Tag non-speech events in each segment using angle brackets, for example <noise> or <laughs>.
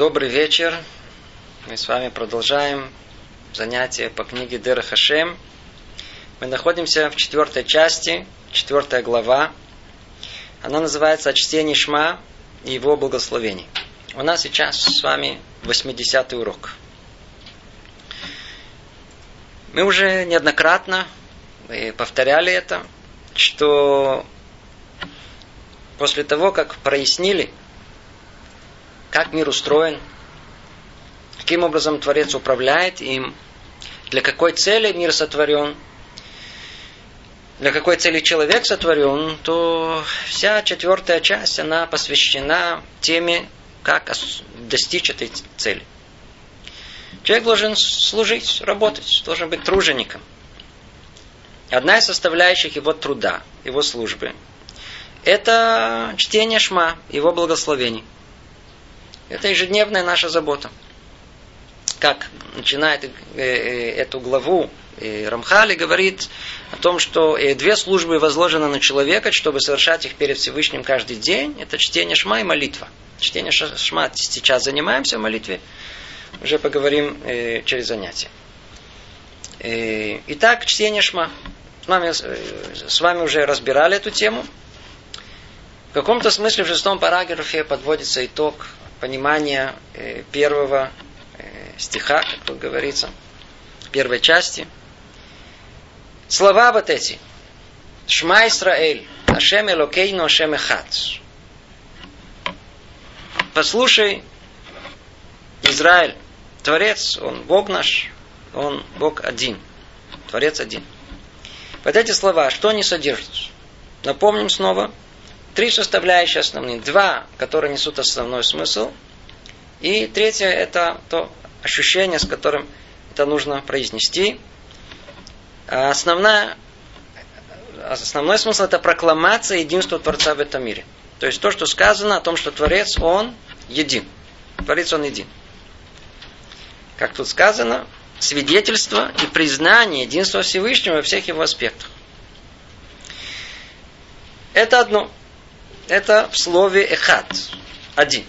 Добрый вечер. Мы с вами продолжаем занятие по книге Дера Хашем. Мы находимся в четвертой части, четвертая глава. Она называется «О чтении Шма и его благословений». У нас сейчас с вами 80-й урок. Мы уже неоднократно повторяли это, что после того, как прояснили, как мир устроен, каким образом Творец управляет им, для какой цели мир сотворен, для какой цели человек сотворен, то вся четвертая часть, она посвящена теме, как достичь этой цели. Человек должен служить, работать, должен быть тружеником. Одна из составляющих его труда, его службы, это чтение Шма, его благословений. Это ежедневная наша забота. Как начинает э, э, эту главу э, Рамхали говорит о том, что две службы возложены на человека, чтобы совершать их перед Всевышним каждый день. Это чтение Шма и молитва. Чтение Шма сейчас занимаемся в молитве. Уже поговорим через занятия. Итак, чтение Шма. Вами, с вами уже разбирали эту тему. В каком-то смысле в шестом параграфе подводится итог понимания э, первого э, стиха, как тут говорится, первой части. Слова вот эти. Шма Исраэль, Ашем Элокейну, Ашем Эхад. Послушай, Израиль, Творец, Он Бог наш, Он Бог один. Творец один. Вот эти слова, что они содержат? Напомним снова, Три составляющие основные. Два, которые несут основной смысл. И третье, это то ощущение, с которым это нужно произнести. А основная, основной смысл это прокламация единства Творца в этом мире. То есть то, что сказано о том, что Творец, Он един. Творец, Он един. Как тут сказано, свидетельство и признание единства Всевышнего во всех его аспектах. Это одно это в слове эхат. Один.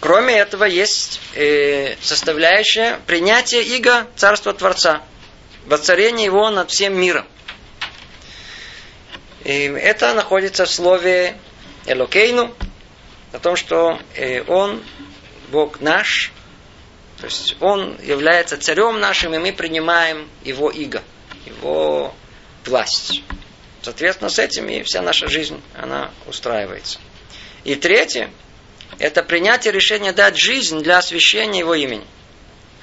Кроме этого есть э, составляющая принятия иго Царства Творца. Воцарение его над всем миром. И это находится в слове Элокейну, о том, что э, Он, Бог наш, то есть Он является царем нашим, и мы принимаем Его иго, Его власть. Соответственно, с этим и вся наша жизнь, она устраивается. И третье, это принятие решения дать жизнь для освящения Его имени.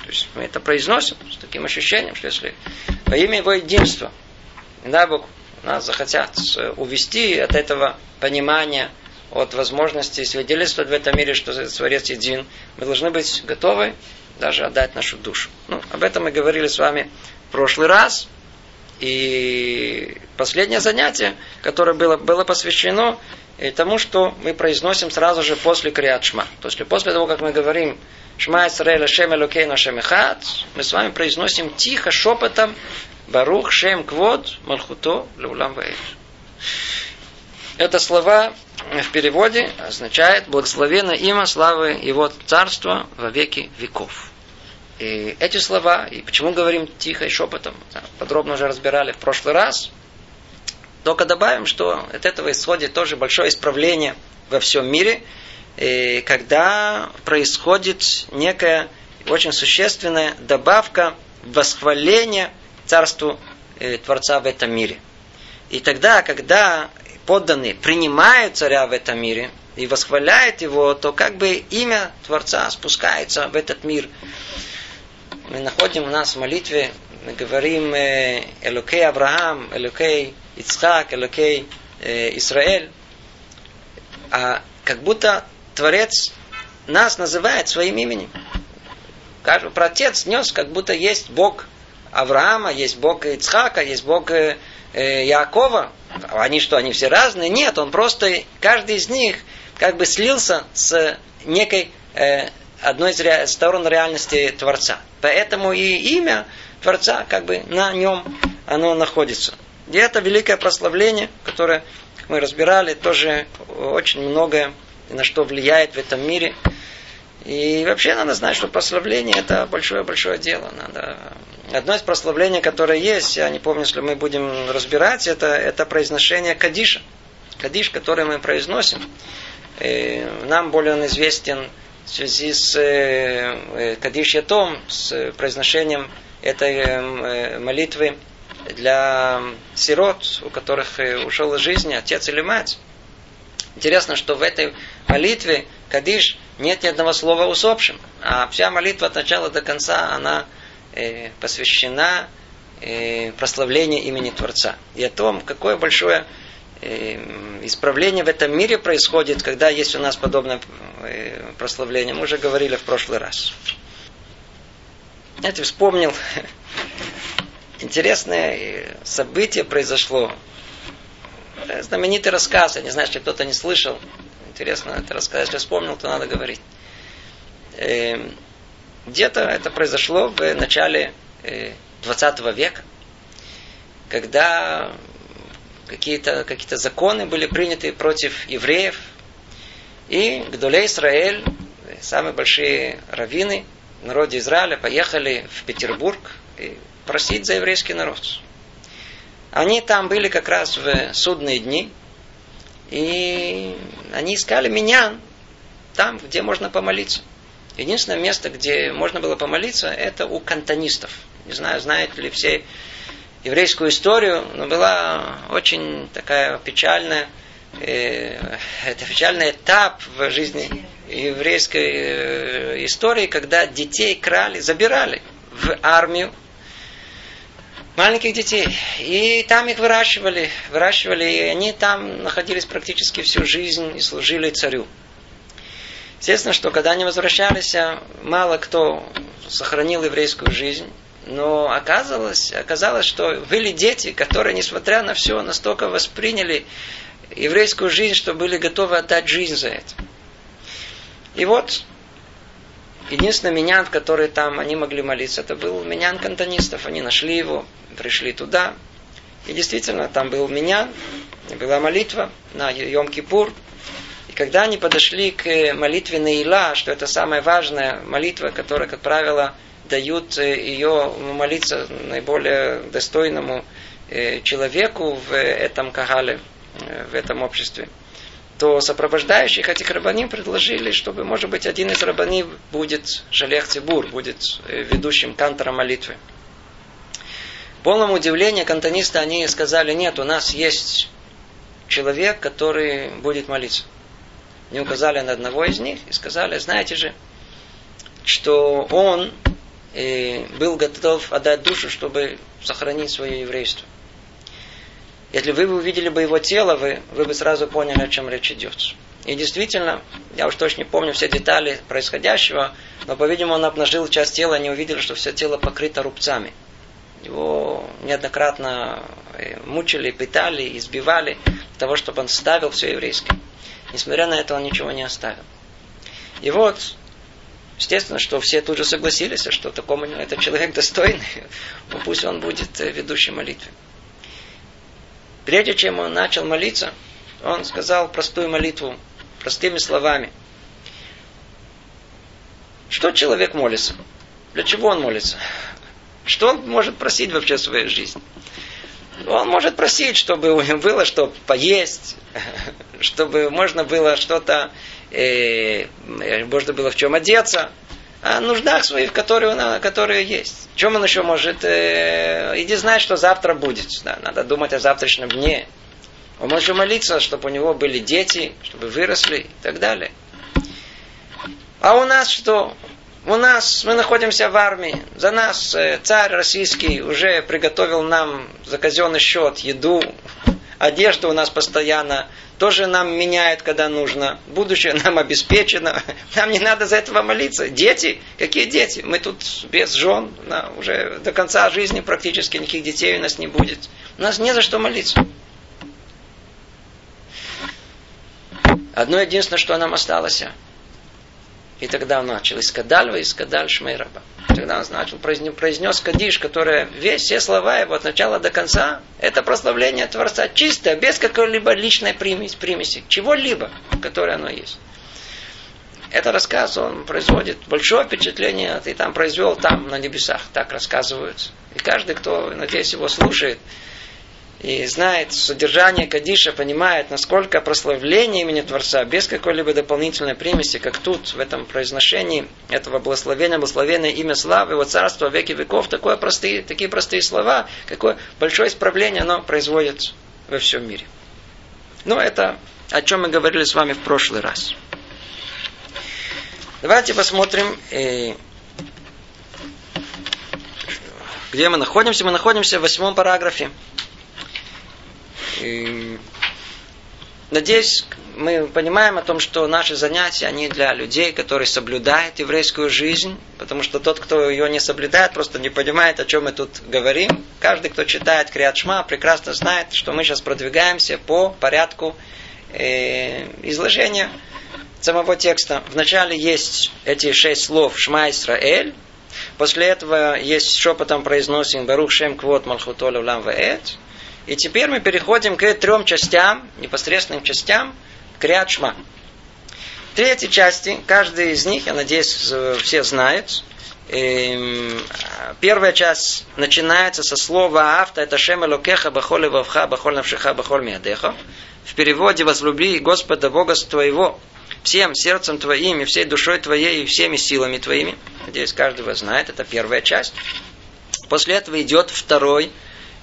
То есть мы это произносим с таким ощущением, что если во имя Его единства, дай Бог, нас захотят увести от этого понимания, от возможности свидетельствовать в этом мире, что Творец един, мы должны быть готовы даже отдать нашу душу. Ну, об этом мы говорили с вами в прошлый раз. И последнее занятие, которое было, было посвящено тому, что мы произносим сразу же после Криат Шма. То есть после того, как мы говорим Шма Исраэль Шем Элокей Нашем Эхад, мы с вами произносим тихо, шепотом Барух Шем Квод Малхуто Леулам Ваэш. Это слова в переводе означает благословенно имя славы его царства во веки веков. И эти слова, и почему говорим тихо и шепотом, подробно уже разбирали в прошлый раз, только добавим, что от этого исходит тоже большое исправление во всем мире, и когда происходит некая очень существенная добавка восхваления царству э, Творца в этом мире. И тогда, когда подданные принимают царя в этом мире и восхваляют его, то как бы имя Творца спускается в этот мир мы находим у нас в молитве, мы говорим э, Элокей Авраам, Элокей Ицхак, Элокей э, Израиль, а как будто Творец нас называет своим именем. Про отец нес, как будто есть Бог Авраама, есть Бог Ицхака, есть Бог э, Якова. Они что, они все разные? Нет, он просто, каждый из них как бы слился с некой одной из сторон реальности Творца. Поэтому и имя Творца, как бы на нем оно находится. И это великое прославление, которое, мы разбирали, тоже очень многое на что влияет в этом мире. И вообще надо знать, что прославление это большое-большое дело. Надо... Одно из прославлений, которое есть, я не помню, если мы будем разбирать, это, это произношение Кадиша. Кадиш, который мы произносим. И нам более он известен в связи с э, э, Кадиш Ятом, с произношением этой э, молитвы для сирот, у которых ушел из жизни отец или мать. Интересно, что в этой молитве Кадиш нет ни одного слова усопшим, а вся молитва от начала до конца, она посвящена прославлению имени Творца и о том, какое большое исправление в этом мире происходит, когда есть у нас подобное э, прославление. Мы уже говорили в прошлый раз. Знаете, вспомнил <laughs> интересное событие произошло. Знаменитый рассказ, я не знаю, если кто-то не слышал. Интересно это рассказ. Если вспомнил, то надо говорить. Где-то это произошло в начале 20 э, века, когда какие-то какие законы были приняты против евреев. И Гдулей Израиль, самые большие раввины в народе Израиля, поехали в Петербург просить за еврейский народ. Они там были как раз в судные дни, и они искали меня там, где можно помолиться. Единственное место, где можно было помолиться, это у кантонистов. Не знаю, знают ли все еврейскую историю, но была очень такая печальная, э, это печальный этап в жизни еврейской э, истории, когда детей крали, забирали в армию, маленьких детей. И там их выращивали, выращивали, и они там находились практически всю жизнь и служили царю. Естественно, что когда они возвращались, мало кто сохранил еврейскую жизнь. Но оказалось, оказалось, что были дети, которые, несмотря на все, настолько восприняли еврейскую жизнь, что были готовы отдать жизнь за это. И вот единственный минян, в который там они могли молиться, это был минян кантонистов. Они нашли его, пришли туда. И действительно, там был минян, была молитва на Йом-Кипур. И когда они подошли к молитве Наила, что это самая важная молитва, которая, как правило, дают э, ее молиться наиболее достойному э, человеку в этом кагале, э, в этом обществе, то сопровождающих этих рабаним предложили, чтобы, может быть, один из рабаним будет Жалех Цибур, будет ведущим кантора молитвы. К полному удивлению кантонисты, они сказали, нет, у нас есть человек, который будет молиться. Не указали на одного из них и сказали, знаете же, что он и был готов отдать душу, чтобы сохранить свое еврейство. Если вы бы увидели бы его тело, вы, вы бы сразу поняли, о чем речь идет. И действительно, я уж точно не помню все детали происходящего, но, по-видимому, он обнажил часть тела, они увидели, что все тело покрыто рубцами. Его неоднократно э, мучили, пытали, избивали для того, чтобы он ставил все еврейское. Несмотря на это, он ничего не оставил. И вот Естественно, что все тут же согласились, что такому этот человек достойный, <laughs> ну, пусть он будет э, ведущим молитвы. Прежде чем он начал молиться, он сказал простую молитву, простыми словами. Что человек молится? Для чего он молится? Что он может просить вообще в своей жизни? Он может просить, чтобы было что поесть, <laughs> чтобы можно было что-то э, можно было в чем одеться, о нуждах своих, которые, он, которые есть. Чем он еще может? Э, иди знать, что завтра будет. Да, надо думать о завтрашнем дне. Он может молиться, чтобы у него были дети, чтобы выросли и так далее. А у нас что? У нас, мы находимся в армии. За нас э, царь российский уже приготовил нам за казенный счет еду. Одежда у нас постоянно тоже нам меняет, когда нужно. Будущее <laughs> нам обеспечено. Нам не надо за этого молиться. Дети? Какие дети? Мы тут без жен. Уже до конца жизни практически никаких детей у нас не будет. У нас не за что молиться. Одно единственное, что нам осталось. И тогда начал. Искадаль, искадаль шмейраба. Тогда он начал, произнес, Кадиш, которое весь, все слова его от начала до конца, это прославление Творца чистое, без какой-либо личной примеси, примеси чего-либо, которое оно есть. этот рассказ, он производит большое впечатление, ты там произвел там, на небесах, так рассказывают. И каждый, кто, надеюсь, его слушает, и знает содержание Кадиша, понимает, насколько прославление имени Творца, без какой-либо дополнительной примеси, как тут, в этом произношении этого благословения, благословенное имя славы, его царство веки веков, такое простые, такие простые слова, какое большое исправление оно производит во всем мире. Ну, это о чем мы говорили с вами в прошлый раз. Давайте посмотрим, э, где мы находимся. Мы находимся в восьмом параграфе. И, надеюсь, мы понимаем о том, что наши занятия, они для людей, которые соблюдают еврейскую жизнь, потому что тот, кто ее не соблюдает, просто не понимает, о чем мы тут говорим. Каждый, кто читает Криат Шма, прекрасно знает, что мы сейчас продвигаемся по порядку э, изложения самого текста. Вначале есть эти шесть слов Шма Исраэль, после этого есть шепотом произносим Барух Шем Квот Малхутолю Лам Ваэт, и теперь мы переходим к трем частям, непосредственным частям, Криат Шма. Третьи части, каждый из них, я надеюсь, все знают. Эм, первая часть начинается со слова «Авто» это «Шем Элокеха бахоль вавха бахоль навшиха бахоль миадеха». В переводе «Возлюби Господа Бога твоего всем сердцем твоим и всей душой твоей и всеми силами твоими». Надеюсь, каждый вас знает, это первая часть. После этого идет второй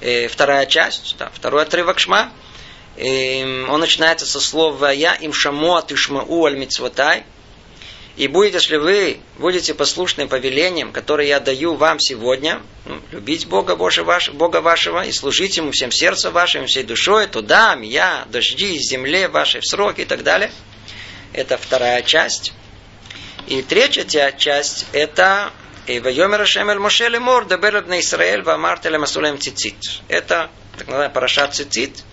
э, вторая часть, да, второй отрывок Шма. Э, он начинается со слова «Я им шамо атышмау аль митцвотай». И будете, если вы будете послушны повелениям, которые я даю вам сегодня, ну, любить Бога, Боже ваш, Бога вашего и служить Ему всем сердцем вашим, всей душой, то дам я дожди земле вашей в сроки и так далее. Это вторая часть. И третья часть – это и Вайомер Ашем Эль Моше Лемор, Дебер на Исраэль, Вамарт Элем Асулем Цицит. Это, так называемая параша Цицит.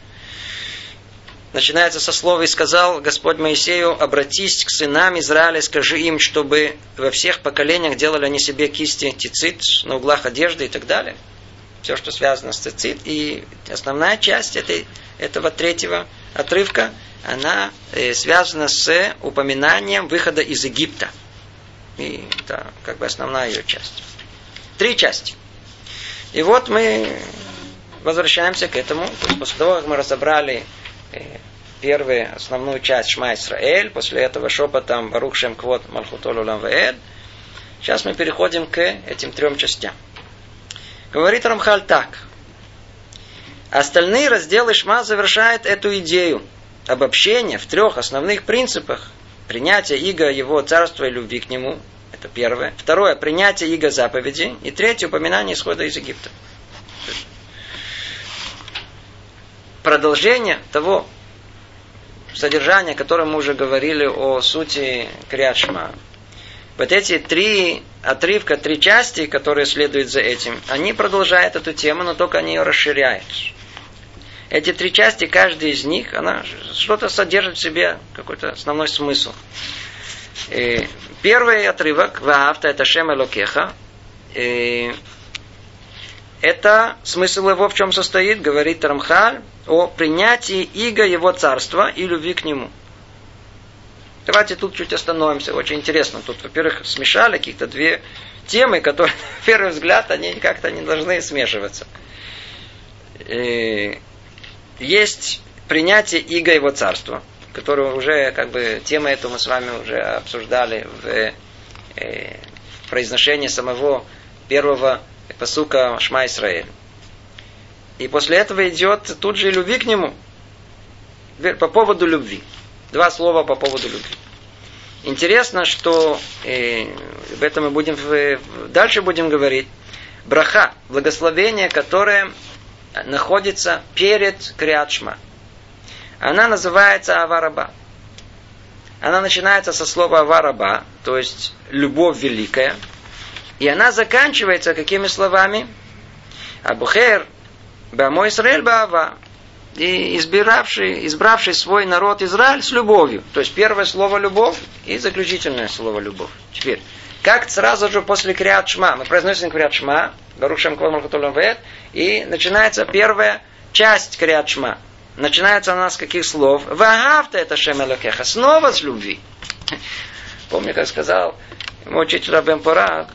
Начинается со слова «И сказал Господь Моисею, обратись к сынам Израиля, скажи им, чтобы во всех поколениях делали они себе кисти цицит на углах одежды и так далее. Все, что связано с цицит. И основная часть этой, этого третьего отрывка, она э, связана с упоминанием выхода из Египта. И это как бы основная ее часть. Три части. И вот мы возвращаемся к этому. То есть после того, как мы разобрали э, первую основную часть Шма Исраэль, после этого шепотом Барух Шем Квот Малхутолу Ламвеэль, сейчас мы переходим к этим трем частям. Говорит Рамхаль так. Остальные разделы Шма завершают эту идею обобщения в трех основных принципах, принятие иго его царства и любви к нему. Это первое. Второе, принятие иго заповеди. И третье, упоминание исхода из Египта. Продолжение того содержания, о котором мы уже говорили о сути Криашма. Вот эти три отрывка, три части, которые следуют за этим, они продолжают эту тему, но только они ее расширяют. Эти три части, каждая из них, она что-то содержит в себе, какой-то основной смысл. И первый отрывок, Ваавта, это Шем Элокеха, и это смысл его в чем состоит, говорит Рамхаль, о принятии иго его царства и любви к нему. Давайте тут чуть остановимся. Очень интересно. Тут, во-первых, смешали какие-то две темы, которые, <laughs> на первый взгляд, они как-то не должны смешиваться. И есть принятие иго его царства, которое уже, как бы, тема эту мы с вами уже обсуждали в, э, в произношении самого первого посука Шма Исраэль. И после этого идет тут же и любви к нему. По поводу любви. Два слова по поводу любви. Интересно, что э, об этом мы будем дальше будем говорить. Браха, благословение, которое находится перед Криачма. Она называется Авараба. Она начинается со слова Авараба, то есть любовь великая. И она заканчивается какими словами? Абухер, Бамо Исраэль Баава. И избиравший, избравший свой народ Израиль с любовью. То есть первое слово любовь и заключительное слово любовь. Теперь, как сразу же после Криат Шма, мы произносим Криат Шма, Барух Шем Квал Вет, и начинается первая часть Криат Шма. Начинается она с каких слов? Вагавта это Шем Элокеха. Снова с любви. помню, как сказал мой учитель Рабен Порад,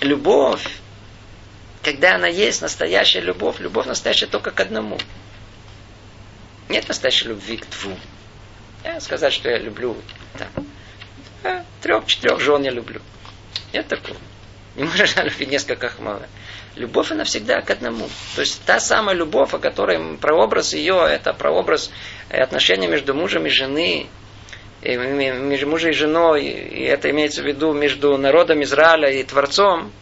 любовь, когда она есть, настоящая любовь, любовь настоящая только к одному. Нет настоящей любви к двум. Я сказать, что я люблю там, а, трех-четырех жен я люблю. Нет такого. Не можно любить несколько хмара. Любовь, она всегда к одному. То есть та самая любовь, о которой прообраз ее, это прообраз отношения между мужем и женой, между мужем и женой, и это имеется в виду между народом Израиля и Творцом,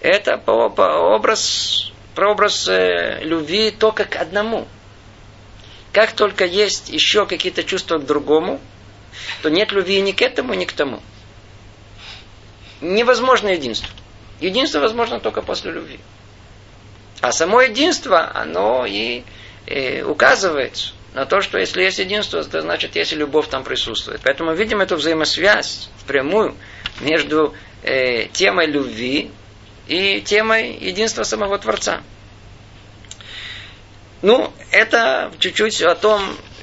это образ, прообраз э, любви только к одному. Как только есть еще какие-то чувства к другому, то нет любви ни к этому, ни к тому. Невозможно единство. Единство возможно только после любви. А само единство, оно и, и указывает на то, что если есть единство, то значит, если любовь там присутствует. Поэтому видим эту взаимосвязь прямую между э, темой любви и темой единства самого Творца. Ну, это чуть-чуть о том, э,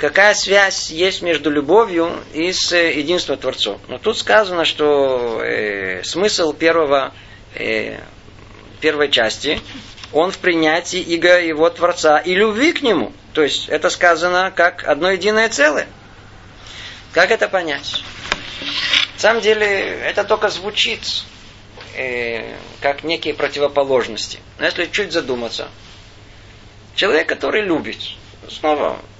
какая связь есть между любовью и с э, единством Творцом. Но тут сказано, что э, смысл первого, э, первой части, он в принятии иго его Творца и любви к нему. То есть это сказано как одно единое целое. Как это понять? На самом деле это только звучит э, как некие противоположности. Но если чуть задуматься, человек, который любит, снова э,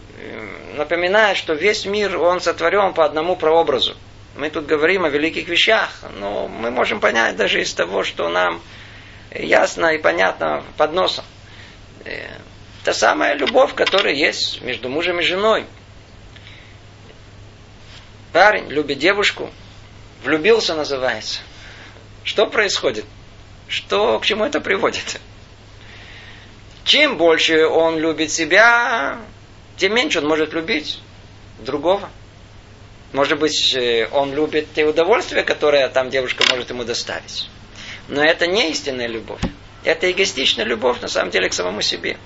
напоминает, что весь мир, он сотворен по одному прообразу. Мы тут говорим о великих вещах, но мы можем понять даже из того, что нам ясно и понятно под носом. Э, та самая любовь, которая есть между мужем и женой. Парень любит девушку, влюбился называется. Что происходит? Что, к чему это приводит? Чем больше он любит себя, тем меньше он может любить другого. Может быть, э, он любит те удовольствия, которые там девушка может ему доставить. Но это не истинная любовь. Это эгоистичная любовь, на самом деле, к самому себе.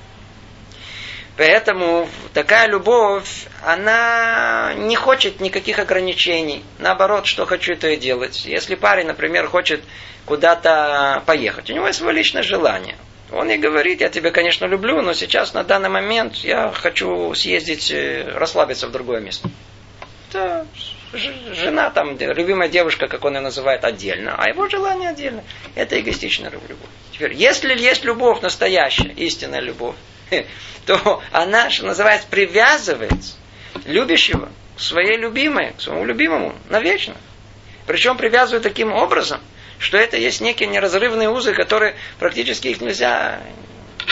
Поэтому такая любовь, она не хочет никаких ограничений. Наоборот, что хочу, то и делать. Если парень, например, хочет куда-то поехать, у него есть свое личное желание. Он и говорит, я тебя, конечно, люблю, но сейчас, на данный момент, я хочу съездить, э, расслабиться в другое место. Это жена там, любимая девушка, как он ее называет, отдельно, а его желание отдельно. Это эгоистичная любовь. Теперь, если есть любовь настоящая, истинная любовь, <laughs> то она, что называется, привязывает любящего к своей любимой, к своему любимому навечно. Причем привязывает таким образом, что это есть некие неразрывные узы, которые практически их нельзя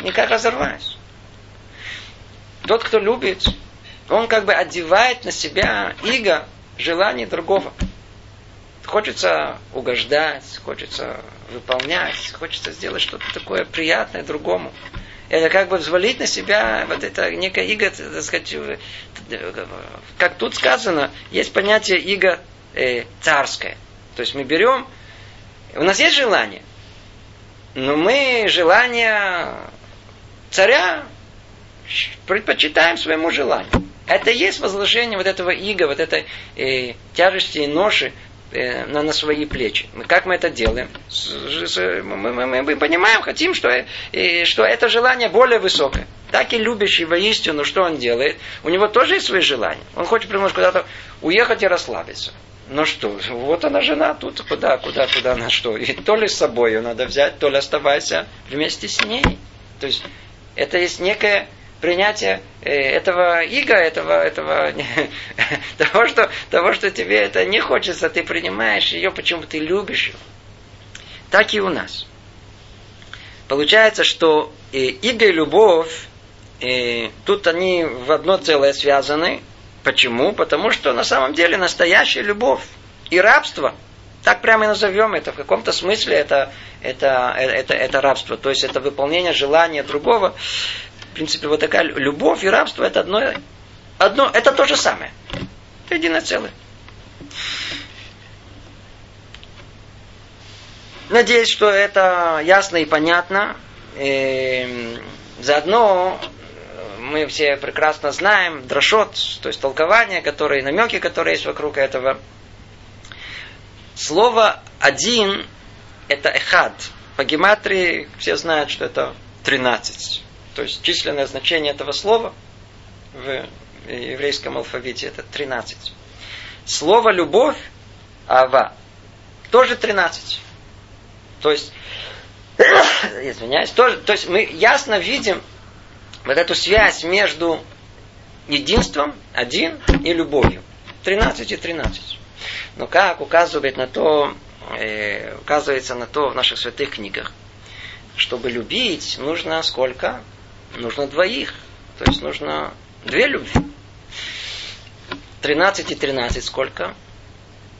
никак разорвать. Тот, кто любит, он как бы одевает на себя иго желаний другого. Хочется угождать, хочется выполнять, хочется сделать что-то такое приятное другому это как бы взвалить на себя вот это некое иго, так сказать, как тут сказано, есть понятие иго э, царское. То есть мы берем, у нас есть желание, но мы желание царя предпочитаем своему желанию. Это и есть возложение вот этого иго, вот этой э, тяжести и ноши Э, на, на свои плечи. Как мы это делаем? Мы, мы, мы понимаем, хотим, что, э, что это желание более высокое. Так и любящий воистину, что он делает? У него тоже есть свои желания. Он хочет, например, куда-то уехать и расслабиться. Ну что, вот она жена тут, куда, куда, куда, на что. И то ли с собой ее надо взять, то ли оставайся вместе с ней. То есть это есть некое принятие э, этого иго, этого, этого <laughs> того, что, того, что тебе это не хочется, ты принимаешь ее, почему ты любишь ее. Так и у нас. Получается, что э, иго и любовь, э, тут они в одно целое связаны. Почему? Потому что на самом деле настоящая любовь и рабство, так прямо и назовем это, в каком-то смысле это, это, это, это рабство, то есть это выполнение желания другого, в принципе, вот такая любовь и рабство это одно, одно это то же самое. Это единое целое. Надеюсь, что это ясно и понятно. И заодно мы все прекрасно знаем, дрошот, то есть толкование, которые, намеки, которые есть вокруг этого. Слово «один» – это «эхад». По гематрии все знают, что это 13. То есть численное значение этого слова в еврейском алфавите это 13. Слово «любовь» – «ава» тоже 13. То есть, <coughs> извиняюсь, тоже, то есть мы ясно видим вот эту связь между единством, один, и любовью. 13 и 13. Но как указывает на то, э, указывается на то в наших святых книгах, чтобы любить, нужно сколько? Нужно двоих. То есть нужно две любви. 13 и 13 сколько?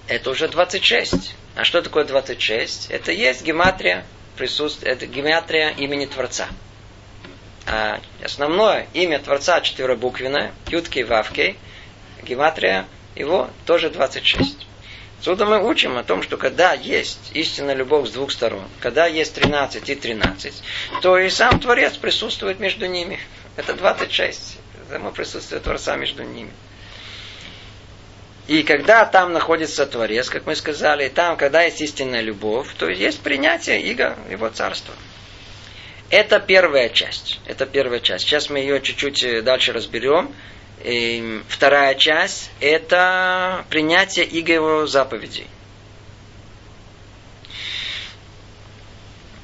Это уже 26. А что такое 26? Это есть гематрия, присутствие, это гематрия имени Творца. А основное имя Творца четверобуквенное, Юткей Вавкей, гематрия его тоже 26. Отсюда мы учим о том, что когда есть истинная любовь с двух сторон, когда есть 13 и 13, то и сам Творец присутствует между ними. Это 26. Само присутствие Творца между ними. И когда там находится Творец, как мы сказали, там, когда есть истинная любовь, то есть принятие Иго, Его царства. Это первая часть. Это первая часть. Сейчас мы ее чуть-чуть э, дальше разберем. И вторая часть – это принятие Иго заповедей.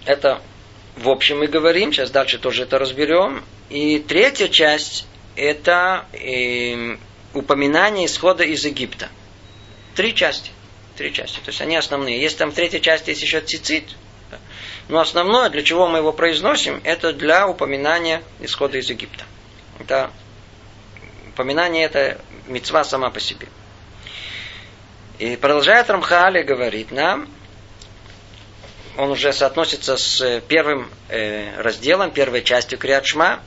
Это в общем мы говорим, сейчас дальше тоже это разберем. И третья часть – это э, упоминание исхода из Египта. Три части. Три части. То есть они основные. Есть там в третьей части есть еще цицит. Но основное, для чего мы его произносим, это для упоминания исхода из Египта. Это упоминание это мецва сама по себе. И продолжает Рамхали говорит нам, он уже соотносится с первым э, разделом, первой частью Криадшма,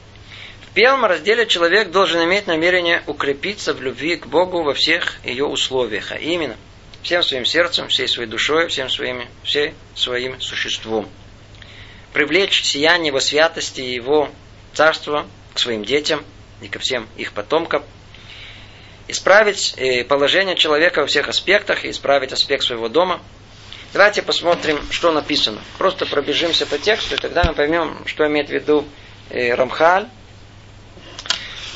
в первом разделе человек должен иметь намерение укрепиться в любви к Богу во всех ее условиях, а именно всем своим сердцем, всей своей душой, всем своим, всей своим существом. Привлечь сияние его святости и его царства к своим детям и ко всем их потомкам. Исправить э, положение человека во всех аспектах и исправить аспект своего дома. Давайте посмотрим, что написано. Просто пробежимся по тексту, и тогда мы поймем, что имеет в виду э, Рамхаль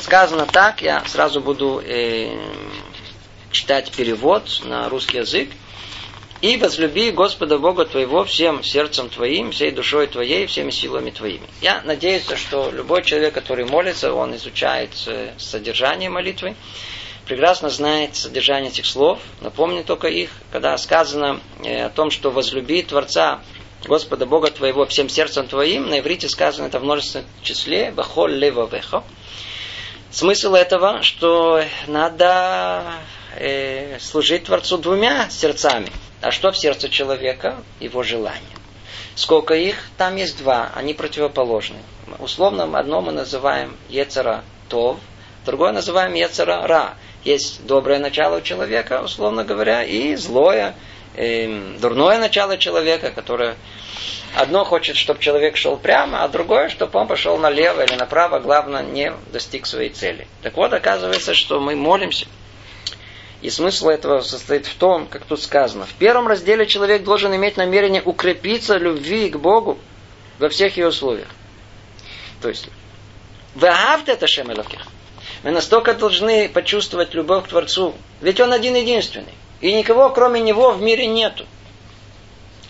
Сказано так, я сразу буду э, читать перевод на русский язык. И возлюби Господа Бога твоего всем сердцем твоим, всей душой твоей, всеми силами твоими. Я надеюсь, что любой человек, который молится, он изучает э, содержание молитвы, прекрасно знает содержание этих слов. Напомню только их, когда сказано э, о том, что возлюби Творца Господа Бога твоего всем сердцем твоим, на иврите сказано это в множественном числе, бахоль левовехо. Смысл этого, что надо э, служить Творцу двумя сердцами. А что в сердце человека? Его желание. Сколько их? Там есть два. Они противоположны. Условно одно мы называем Ецера Тов, другое называем Ецера Ра. Есть доброе начало у человека, условно говоря, и злое, э, дурное начало человека, которое Одно хочет, чтобы человек шел прямо, а другое, чтобы он пошел налево или направо, главное, не достиг своей цели. Так вот, оказывается, что мы молимся. И смысл этого состоит в том, как тут сказано. В первом разделе человек должен иметь намерение укрепиться любви к Богу во всех ее условиях. То есть, вы это шемелоких. Мы настолько должны почувствовать любовь к Творцу. Ведь Он один единственный. И никого, кроме Него, в мире нету.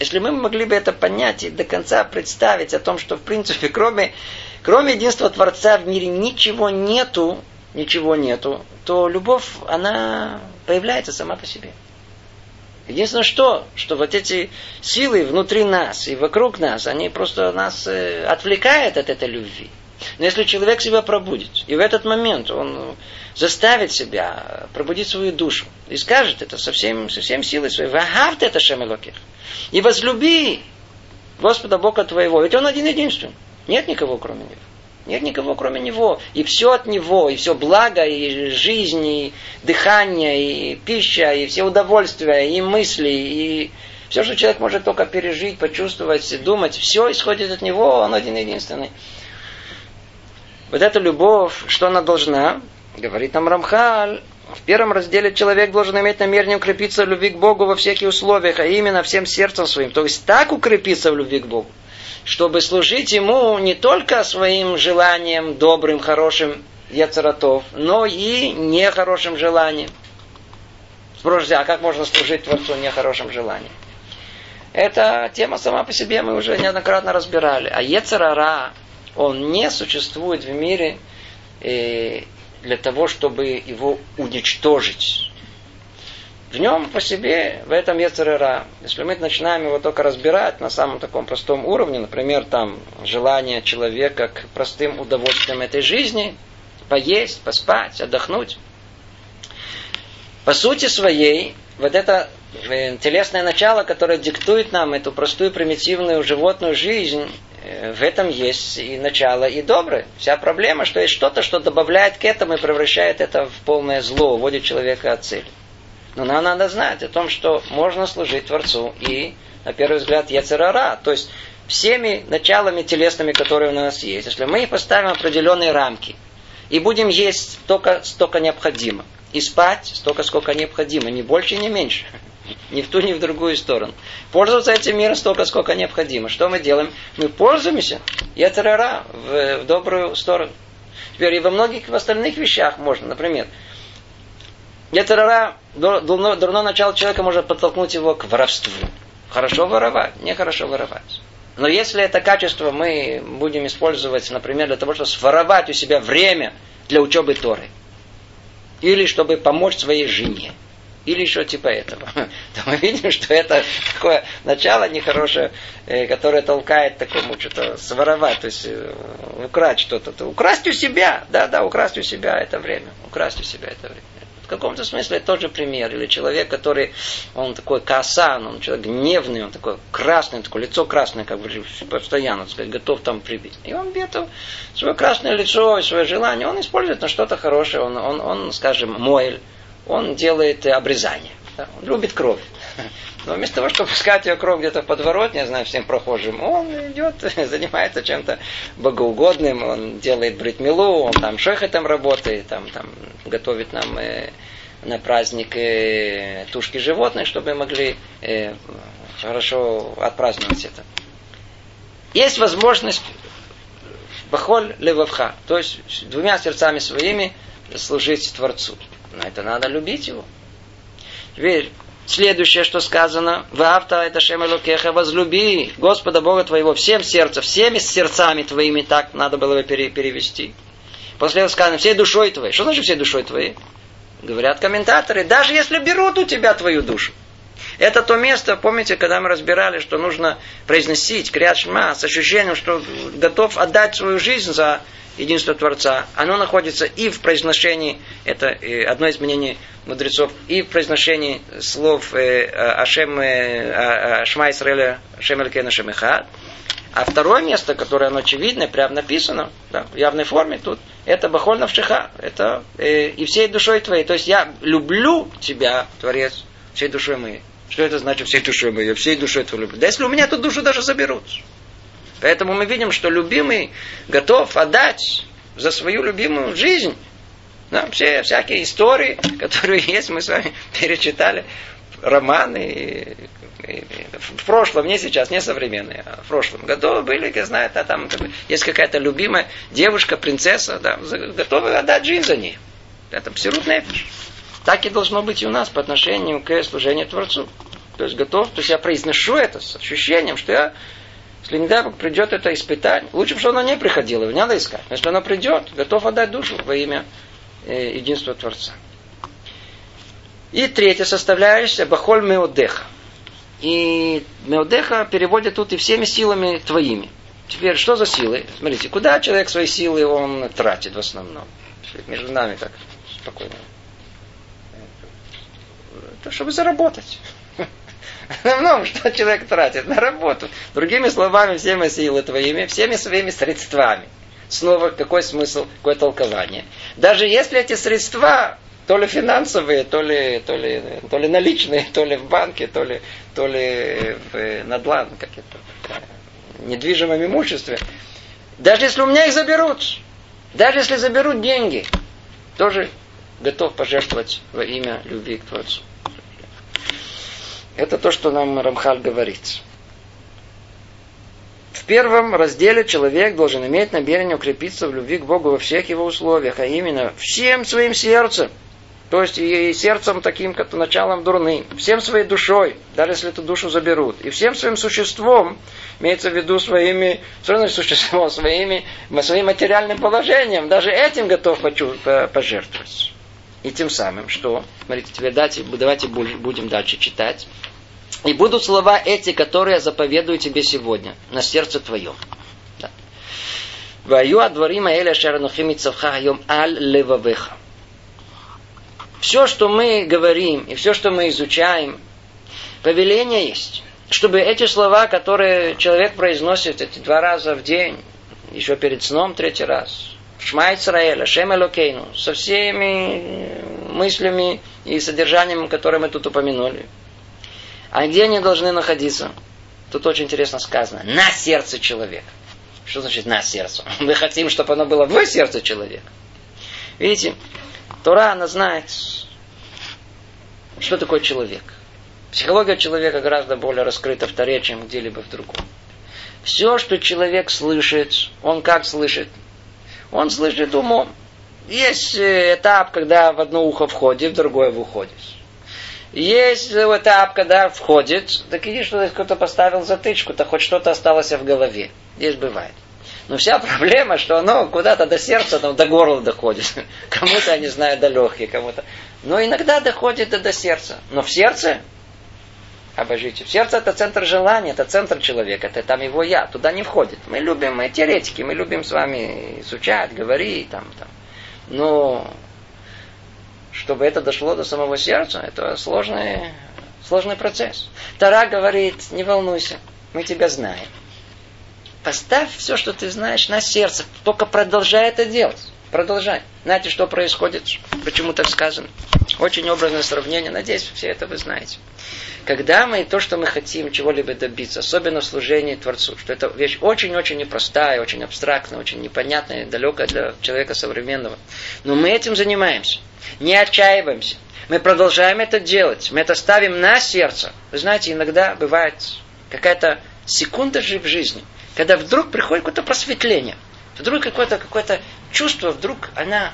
Если мы могли бы это понять и до конца представить о том, что в принципе кроме, кроме единства Творца в мире ничего нету, ничего нету, то любовь, она появляется сама по себе. Единственное что, что вот эти силы внутри нас и вокруг нас, они просто нас э, отвлекают от этой любви. Но если человек себя пробудит, и в этот момент он заставит себя пробудить свою душу, и скажет это со всем, со всем силой своей, «Вахавт это шемелоких», и возлюби Господа Бога твоего, ведь Он один единственный, нет никого кроме Него. Нет никого, кроме Него. И все от Него, и все благо, и жизнь, и дыхание, и пища, и все удовольствия, и мысли, и все, что человек может только пережить, почувствовать, думать, все исходит от Него, Он один единственный. вот эта любовь, что она должна? Говорит нам Рамхаль, в первом разделе человек должен иметь намерение укрепиться в любви к Богу во всяких условиях, а именно всем сердцем своим. То есть так укрепиться в любви к Богу, чтобы служить Ему не только своим желанием добрым, хорошим, яцератов, но и нехорошим желанием. Спрашивайте, а как можно служить Творцу нехорошим желанием? Эта тема сама по себе мы уже неоднократно разбирали. А Ецерара, он не существует в мире э, для того, чтобы его уничтожить. В нем по себе, в этом Ецерара, если мы начинаем его только разбирать на самом таком простом уровне, например, там желание человека к простым удовольствиям этой жизни, поесть, поспать, отдохнуть, по сути своей, вот это э, телесное начало, которое диктует нам эту простую примитивную животную жизнь, э, в этом есть и начало, и доброе. Вся проблема, что есть что-то, что добавляет к этому и превращает это в полное зло, уводит человека от цели. Но нам надо знать о том, что можно служить Творцу и, на первый взгляд, яцерара, то есть всеми началами телесными, которые у нас есть. Если мы поставим определенные рамки и будем есть только столько необходимо, и спать столько, сколько необходимо, ни больше, ни меньше. <laughs> Ни в ту, ни в другую сторону. Пользоваться этим миром столько, сколько необходимо. Что мы делаем? Мы пользуемся яцерара в, в добрую сторону. Теперь и во многих остальных вещах можно. Например, яцерара, дурное начало человека может подтолкнуть его к воровству. Хорошо воровать, нехорошо воровать. Но если это качество мы будем использовать, например, для того, чтобы своровать у себя время для учебы Торы, или чтобы помочь своей жене, или еще типа этого. <laughs> То мы видим, что это такое начало нехорошее, э, которое толкает такому что-то своровать, то есть э, украсть что-то. Украсть у себя, да, да, украсть у себя это время, украсть у себя это время. В каком-то смысле это тоже пример. Или человек, который, он такой касан, он человек гневный, он такой красный, такое лицо красное, как бы постоянно, сказать, готов там прибить. И он где-то свое красное лицо и свое желание, он использует на что-то хорошее, он, он, он скажем, моэль, он делает обрезание. Да? Он любит кровь. Но вместо того, чтобы пускать ее кровь где-то в подворотне, знаю, всем прохожим, он идет, <laughs> занимается чем-то богоугодным, он делает бритмилу, он там шехетом работает, там, там готовит нам э, на праздник э, тушки животных, чтобы мы могли э, хорошо отпраздновать это. Есть возможность бахоль левавха, то есть двумя сердцами своими служить Творцу. Но это надо любить его. Теперь, Следующее, что сказано, «Вавта это Шемелукеха, возлюби Господа Бога твоего всем сердцем, всеми сердцами твоими», так надо было бы перевести. После этого сказано, всей душой твоей. Что значит всей душой твоей? Говорят комментаторы, даже если берут у тебя твою душу. Это то место, помните, когда мы разбирали, что нужно произносить крят с ощущением, что готов отдать свою жизнь за единство Творца, оно находится и в произношении, это э, одно из мнений мудрецов, и в произношении слов э, Ашем, э, Ашма Исраэля, Ашем Элькена Шемеха. А второе место, которое оно очевидно, прямо написано, да, в явной форме тут, это Бахоль Навшиха, это и всей душой твоей. То есть я люблю тебя, Творец, всей душой моей. Что это значит всей душой моей? Я всей душой твою люблю. Да если у меня эту душу даже заберут. Поэтому мы видим, что любимый готов отдать за свою любимую жизнь. Да, все всякие истории, <laughs> которые есть, мы с вами <laughs> перечитали, романы в прошлом, не сейчас, не современные, а в прошлом году были, я знаю, да, там есть какая-то любимая девушка, принцесса, да, готовы отдать жизнь за ней. Это абсолютно нефиш. Так и должно быть и у нас по отношению к служению Творцу. То есть готов, то есть я произношу это с ощущением, что я если не дай придет это испытание, лучше бы, чтобы оно не приходило, его не надо искать. Но если оно придет, готов отдать душу во имя э, единства Творца. И третья составляющая Бахоль Меодеха. И Меодеха переводят тут и всеми силами твоими. Теперь, что за силы? Смотрите, куда человек свои силы он тратит в основном? Между нами так спокойно. То, чтобы заработать. Ну, что человек тратит? На работу. Другими словами, всеми силы твоими, всеми своими средствами. Снова какой смысл, какое толкование? Даже если эти средства то ли финансовые, то ли, то ли, то ли наличные, то ли в банке, то ли, то ли в надлан, как это, недвижимом имуществе. Даже если у меня их заберут, Даже если заберут деньги, тоже готов пожертвовать во имя любви к Творцу. Это то, что нам Рамхаль говорит. В первом разделе человек должен иметь намерение укрепиться в любви к Богу во всех его условиях, а именно всем своим сердцем, то есть и сердцем таким, как началом дурным, всем своей душой, даже если эту душу заберут, и всем своим существом, имеется в виду своими, значит существом, <laughs> своими, своим материальным положением, даже этим готов пожертвовать. И тем самым, что, смотрите, теперь давайте, давайте будем дальше читать. И будут слова эти, которые я заповедую тебе сегодня, на сердце твоем. Ваю адварима эля шаранухим цавха аль левавеха. Все, что мы говорим и все, что мы изучаем, повеление есть. Чтобы эти слова, которые человек произносит эти два раза в день, еще перед сном третий раз, Шма Исраэля, Шем Элокейну, со всеми мыслями и содержанием, которые мы тут упомянули. А где они должны находиться? Тут очень интересно сказано. На сердце человека. Что значит на сердце? <laughs> Мы хотим, чтобы оно было в сердце человека. Видите, Тора, она знает, что такое человек. Психология человека гораздо более раскрыта в Торе, чем где-либо в другом. Все, что человек слышит, он как слышит? Он слышит умом. Есть э, этап, когда в одно ухо входит, в другое выходит. Есть этап, когда входит, так иди, что кто-то поставил затычку, то хоть что-то осталось в голове. Здесь бывает. Но вся <laughs> проблема, что оно куда-то до сердца, там, до горла доходит. <laughs> Кому-то, я не знаю, до легких, кому-то. Но иногда доходит и до сердца. Но в сердце, обожите, сердце это центр желания, это центр человека, это там его я, туда не входит. Мы любим, мы теоретики, мы любим с вами изучать, говорить, там, там. Но чтобы это дошло до самого сердца, это сложный, сложный процесс. Тара говорит, не волнуйся, мы тебя знаем. Поставь все, что ты знаешь, на сердце. Только продолжай это делать. Продолжай. Знаете, что происходит? Почему так сказано? Очень образное сравнение. Надеюсь, все это вы знаете. Когда мы то, что мы хотим чего-либо добиться, особенно в служении Творцу, что это вещь очень-очень непростая, очень абстрактная, очень непонятная, далекая для человека современного. Но мы этим занимаемся. Не отчаиваемся. Мы продолжаем это делать. Мы это ставим на сердце. Вы знаете, иногда бывает какая-то секунда же в жизни – когда вдруг приходит какое-то просветление, вдруг какое-то какое чувство, вдруг она,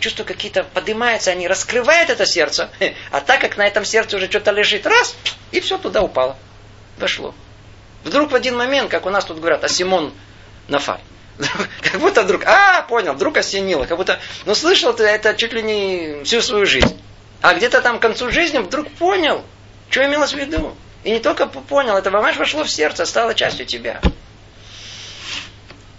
чувства какие-то поднимаются, они раскрывают это сердце, <laughs> а так как на этом сердце уже что-то лежит, раз, и все туда упало, дошло. Вдруг в один момент, как у нас тут говорят, Асимон Нафаль, <laughs> как будто вдруг, а, понял, вдруг осенило, как будто, ну слышал ты это чуть ли не всю свою жизнь. А где-то там к концу жизни вдруг понял, что имелось в виду. И не только понял, это мамаш вошло в сердце, стало частью тебя.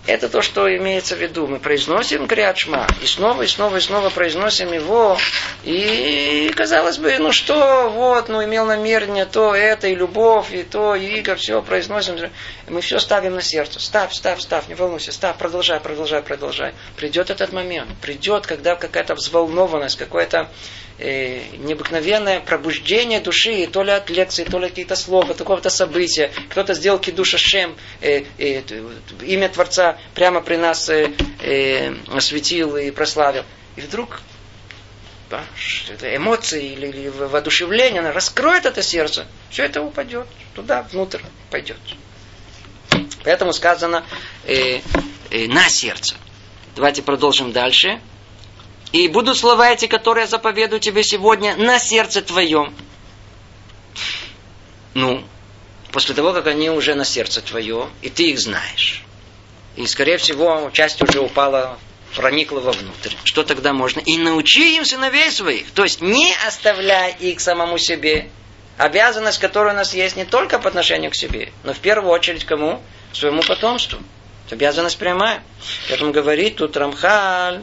Это то, что имеется в виду. Мы произносим Криачма, и снова, и снова, и снова произносим его. И, казалось бы, ну что, вот, ну имел намерение то, это, и любовь, и то, и иго, все произносим. Мы все ставим на сердце. Ставь, ставь, ставь, не волнуйся, ставь, продолжай, продолжай, продолжай. Придет этот момент. Придет, когда какая-то взволнованность, какое-то э, необыкновенное пробуждение души, то ли от лекции, то ли какие-то слова, какого-то события. Кто-то сделал кидуша шем, э, э, имя Творца прямо при нас э, э, осветил и прославил. И вдруг да, эмоции или, или воодушевление, она раскроет это сердце, все это упадет туда, внутрь пойдет. Поэтому сказано э, э, на сердце. Давайте продолжим дальше. И будут слова эти, которые я заповедую тебе сегодня, на сердце твоем. Ну, после того, как они уже на сердце твое, и ты их знаешь. И, скорее всего, часть уже упала, проникла вовнутрь. Что тогда можно? И научи им сыновей своих. То есть не оставляй их самому себе. Обязанность, которая у нас есть не только по отношению к себе, но в первую очередь кому? Своему потомству. Это обязанность прямая. Поэтому говорит тут Рамхаль,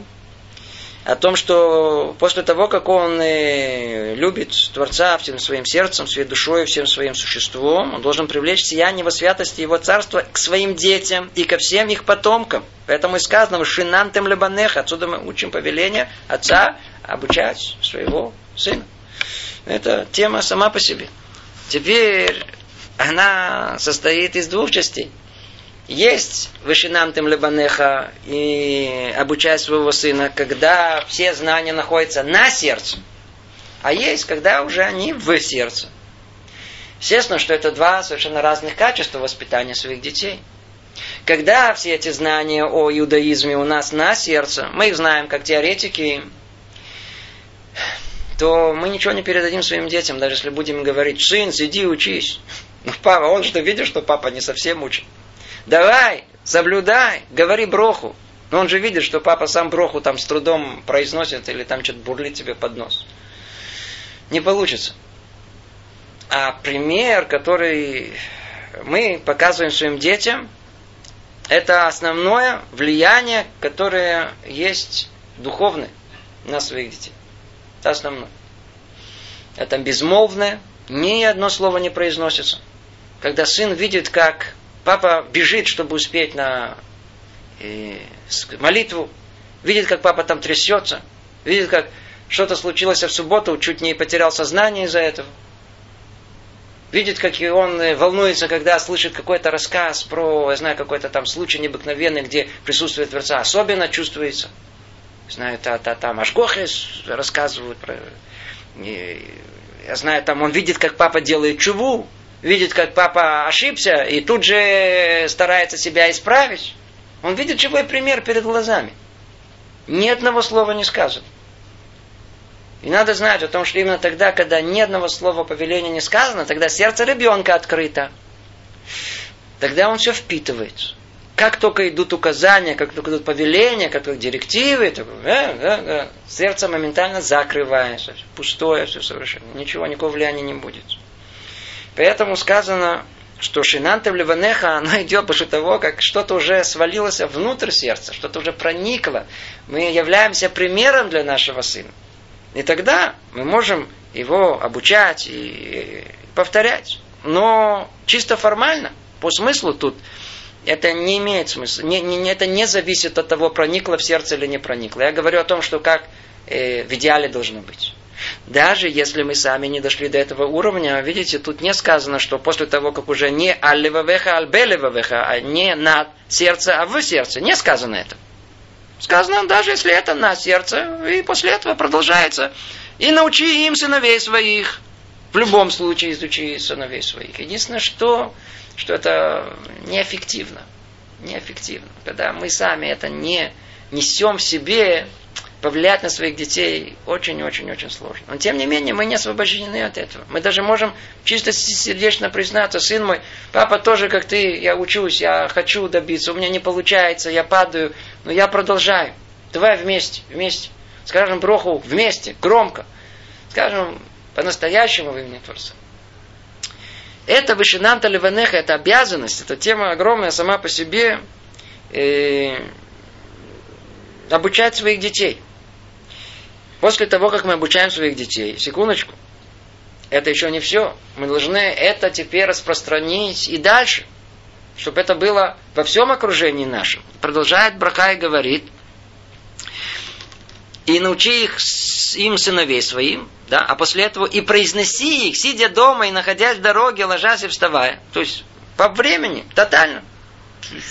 о том, что после того, как он любит Творца всем своим сердцем, своей душой, всем своим существом, он должен привлечь сияние его святости его царства к своим детям и ко всем их потомкам. Поэтому и сказано, шинантем лебанех, отсюда мы учим повеление отца обучать своего сына. Это тема сама по себе. Теперь она состоит из двух частей. Есть вышинамтем лебанеха и обучать своего сына, когда все знания находятся на сердце, а есть, когда уже они в сердце. Естественно, что это два совершенно разных качества воспитания своих детей. Когда все эти знания о иудаизме у нас на сердце, мы их знаем как теоретики, то мы ничего не передадим своим детям, даже если будем говорить, сын, сиди, учись. <laughs> Ну, папа, он что видит, что папа не совсем учит. Давай, соблюдай, говори броху. Но он же видит, что папа сам броху там с трудом произносит или там что-то бурлит тебе под нос. Не получится. А пример, который мы показываем своим детям, это основное влияние, которое есть духовное на своих детей. Это основное. Это безмолвное, ни одно слово не произносится. Когда сын видит, как папа бежит, чтобы успеть на э, молитву, видит, как папа там трясется, видит, как что-то случилось в субботу, чуть не потерял сознание из-за этого – видит, как и он э, волнуется, когда слышит какой-то рассказ про, я знаю, какой-то там случай необыкновенный, где присутствует Творца. Особенно чувствуется. Знаю, та, та, там Ашкохес рассказывают про... Я знаю, там он видит, как папа делает чуву, видит, как папа ошибся, и тут же старается себя исправить. Он видит живой пример перед глазами. Ни одного слова не сказано. И надо знать о том, что именно тогда, когда ни одного слова повеления не сказано, тогда сердце ребенка открыто. Тогда он все впитывает. Как только идут указания, как только идут повеления, как только директивы, то, э, э, э, сердце моментально закрывается. Пустое все совершенно. Ничего, никакого влияния не будет. Поэтому сказано, что шинанта в Ливанеха, оно <laughs> идет после того, как что-то уже свалилось внутрь сердца, что-то уже проникло. Мы являемся примером для нашего сына. И тогда мы можем его обучать и повторять. Но чисто формально, по смыслу тут, это не имеет смысла. Не, не, это не зависит от того, проникло в сердце или не проникло. Я говорю о том, что как э, в идеале должно быть. Даже если мы сами не дошли до этого уровня, видите, тут не сказано, что после того, как уже не аллевавеха, альбелевавеха, а не на сердце, а в сердце. Не сказано это. Сказано, даже если это на сердце, и после этого продолжается. И научи им сыновей своих. В любом случае изучи сыновей своих. Единственное, что, что это неэффективно. Неэффективно. Когда мы сами это не несем в себе, повлиять на своих детей очень-очень-очень сложно. Но тем не менее мы не освобождены от этого. Мы даже можем чисто сердечно признаться, сын мой, папа тоже как ты, я учусь, я хочу добиться, у меня не получается, я падаю, но я продолжаю. Давай вместе, вместе. Скажем броху вместе, громко. Скажем по-настоящему в имени Творца. Это вышинамта ливанеха, это обязанность, это тема огромная сама по себе. Э, обучать своих детей. После того, как мы обучаем своих детей, секундочку, это еще не все. Мы должны это теперь распространить и дальше, чтобы это было во всем окружении нашем. Продолжает Браха и говорит, и научи их им сыновей своим, да, а после этого и произнеси их, сидя дома и находясь в дороге, ложась и вставая. То есть по времени, тотально.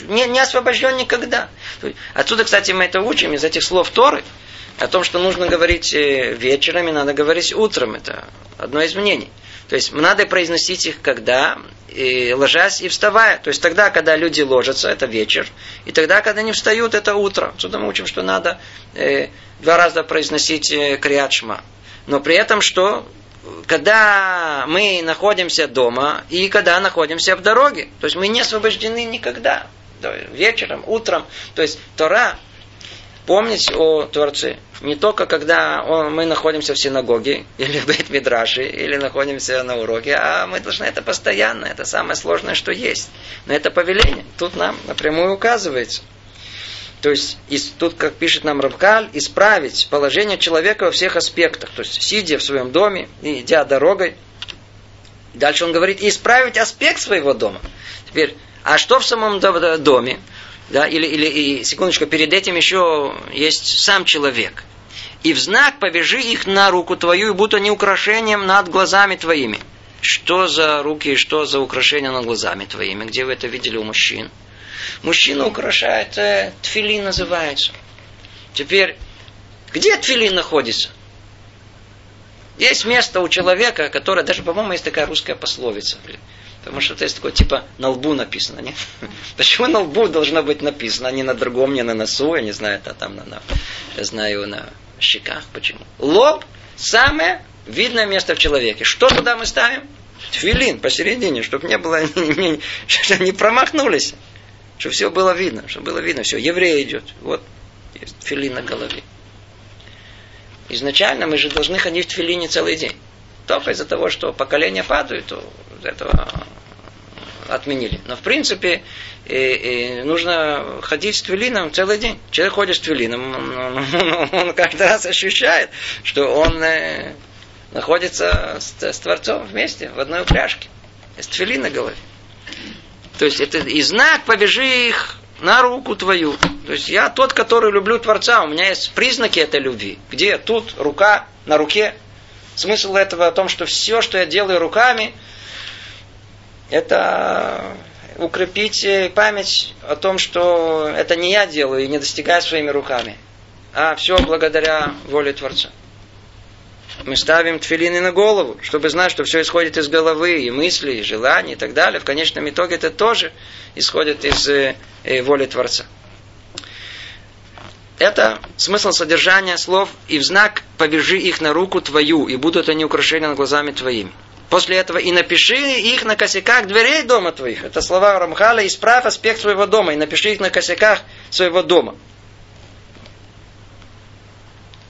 Не, не освобожден никогда. Отсюда, кстати, мы это учим из этих слов Торы, о том, что нужно говорить э, вечером и надо говорить утром. Это одно из мнений. То есть надо произносить их когда, и ложась и вставая. То есть тогда, когда люди ложатся, это вечер. И тогда, когда они встают, это утро. Отсюда мы учим, что надо э, два раза произносить э, криатшма. Но при этом что? Когда мы находимся дома и когда находимся в дороге. То есть мы не освобождены никогда. Вечером, утром. То есть Тора помнить о Творце. Не только когда он, мы находимся в синагоге, или в Бейт-Мидраше, или находимся на уроке, а мы должны это постоянно. Это самое сложное, что есть. Но это повеление. Тут нам напрямую указывается. То есть, тут, как пишет нам Рабкаль, исправить положение человека во всех аспектах. То есть, сидя в своем доме и идя дорогой. Дальше он говорит, исправить аспект своего дома. Теперь, а что в самом доме? Да, или, или и, секундочку, перед этим еще есть сам человек. И в знак повяжи их на руку твою, и будут они украшением над глазами твоими. Что за руки и что за украшения над глазами твоими? Где вы это видели у мужчин? Мужчина украшает, э, тфилин называется. Теперь, где тфилин находится? Есть место у человека, которое, даже, по-моему, есть такая русская пословица. Потому что это есть такое, типа, на лбу написано, нет? <laughs> Почему на лбу должно быть написано, а не на другом, не на носу, я не знаю, это там, на, на, я знаю, на щеках, почему? Лоб – самое видное место в человеке. Что туда мы ставим? Тфилин посередине, чтобы не было, <laughs> не, чтобы не промахнулись. Чтобы все было видно, чтобы было видно, все, еврей идет. Вот, есть тфилин на голове. Изначально мы же должны ходить в тфилине целый день. Только из-за того, что поколения падают, то этого отменили. Но в принципе и, и нужно ходить с твилином целый день. Человек ходит с твилином, он, он, он каждый раз ощущает, что он э, находится с, с Творцом вместе, в одной упряжке. С твилин на голове. То есть это и знак побежи их на руку твою. То есть я тот, который люблю Творца, у меня есть признаки этой любви. Где? Тут рука на руке. Смысл этого о том, что все, что я делаю руками, это укрепить память о том, что это не я делаю и не достигаю своими руками, а все благодаря воле Творца. Мы ставим тфилины на голову, чтобы знать, что все исходит из головы, и мысли, и желаний, и так далее. В конечном итоге это тоже исходит из э, э, воли Творца. Это смысл содержания слов «и в знак повяжи их на руку твою, и будут они украшения над глазами твоими». После этого и напиши их на косяках дверей дома твоих. Это слова Рамхаля. Исправь аспект своего дома и напиши их на косяках своего дома.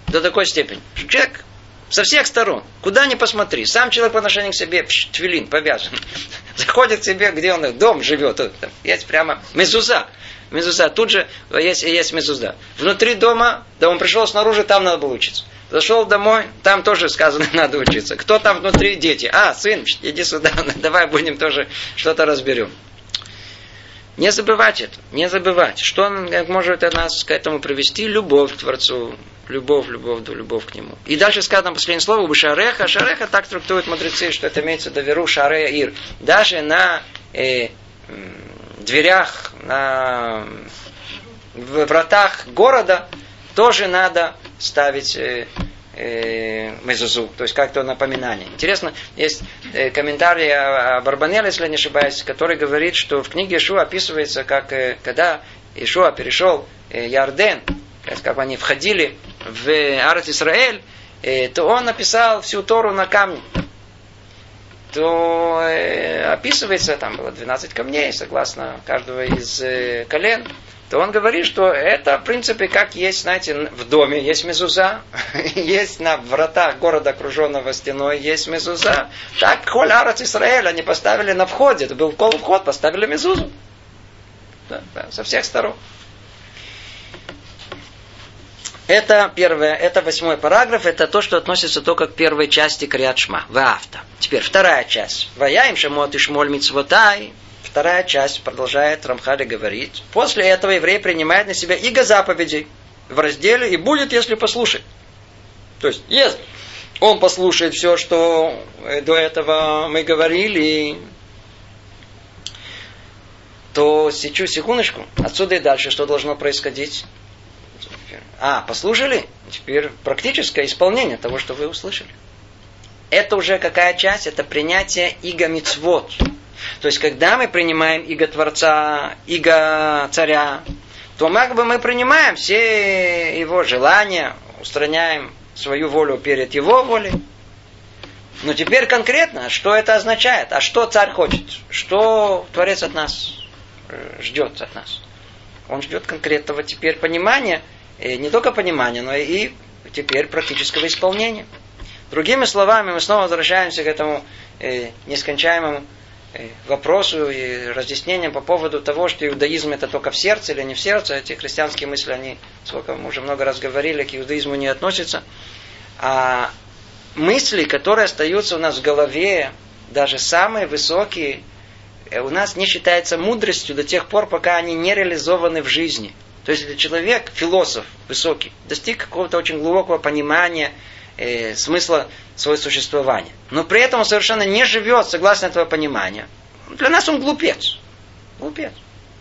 До такой степени. Человек со всех сторон. Куда ни посмотри. Сам человек по отношению к себе пш, твилин повязан. <laughs> Заходит к себе, где он дом живет. Есть прямо мезуза. Мезуза. Тут же есть, есть мезуза. Внутри дома, да он пришел снаружи, там надо было учиться. Зашел домой, там тоже сказано, <laughs> надо учиться. Кто там внутри? Дети. А, сын, иди сюда, <laughs> давай будем тоже что-то разберем. Не забывать это, не забывать. Что может нас к этому привести? Любовь к Творцу, любовь, любовь, да, любовь к Нему. И дальше сказано последнее слово, бы шареха. Шареха так трактуют мудрецы, что это имеется в виду шарея ир. Даже на э, дверях, на вратах города тоже надо ставить э, э, мезузу, то есть как-то напоминание. Интересно, есть э, комментарий о, Барбанеле, если не ошибаюсь, который говорит, что в книге Ишуа описывается, как когда Ишуа перешел Ярден, как они входили в Арат Исраэль, то он написал всю Тору на камне. То э, описывается, там было 12 камней, согласно каждого из э, колен то он говорит, что это, в принципе, как есть, знаете, в доме есть мезуза, <laughs> есть на вратах города, окруженного стеной, есть мезуза. Так, Холь Арат Исраэль они поставили на входе, это был кол вход, поставили мезузу. Да, да, со всех сторон. Это первое, это восьмой параграф, это то, что относится только к первой части Криат Шма, Ваавта. Теперь вторая часть. Ваяим шамот и шмоль мицвотай, Вторая часть продолжает Рамхали говорить. После этого еврей принимает на себя иго заповедей в разделе и будет, если послушать. То есть, если он послушает все, что до этого мы говорили, то сечу секундочку. Отсюда и дальше что должно происходить? А, послушали? Теперь практическое исполнение того, что вы услышали. Это уже какая часть? Это принятие иго мицвод. То есть, когда мы принимаем иго Творца, иго Царя, то как бы мы принимаем все его желания, устраняем свою волю перед его волей. Но теперь конкретно, что это означает? А что царь хочет? Что Творец от нас э, ждет от нас? Он ждет конкретного теперь понимания, не только понимания, но и теперь практического исполнения. Другими словами, мы снова возвращаемся к этому э, нескончаемому Э, вопросу и разъяснениям по поводу того, что иудаизм это только в сердце или не в сердце. Эти христианские мысли, они, сколько мы уже много раз говорили, к иудаизму не относятся. А мысли, которые остаются у нас в голове, даже самые высокие, э, у нас не считается мудростью до тех пор, пока они не реализованы в жизни. То есть, если человек, философ высокий, достиг какого-то очень глубокого понимания э, смысла своего существования. Но при этом он совершенно не живет согласно этого понимания. Для нас он глупец. Глупец.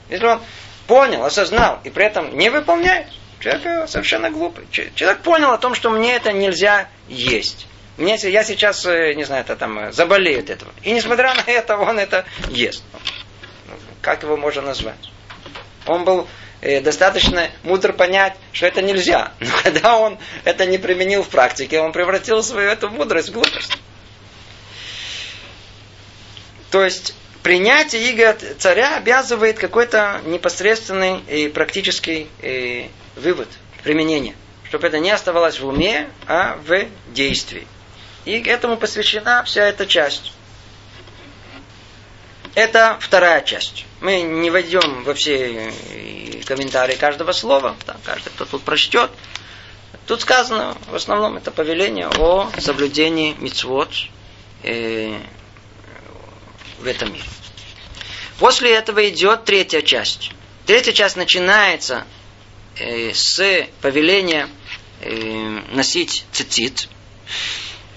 Если он понял, осознал и при этом не выполняет, человек совершенно глупый. Человек понял о том, что мне это нельзя есть. Мне, я сейчас, э, не знаю, это там э, заболею от этого. И несмотря на это, он это ест. Как его можно назвать? Он был достаточно мудр понять, что это нельзя. <laughs> Но когда он это не применил в практике, он превратил свою эту мудрость в глупость. То есть принятие иго царя обязывает какой-то непосредственный и практический вывод, применение. Чтобы это не оставалось в уме, а в действии. И этому посвящена вся эта часть. Это вторая часть. Мы не войдем во все комментарии каждого слова. Там каждый, кто тут прочтет. Тут сказано, в основном, это повеление о соблюдении мицвод э, в этом мире. После этого идет третья часть. Третья часть начинается э, с повеления э, носить цицит,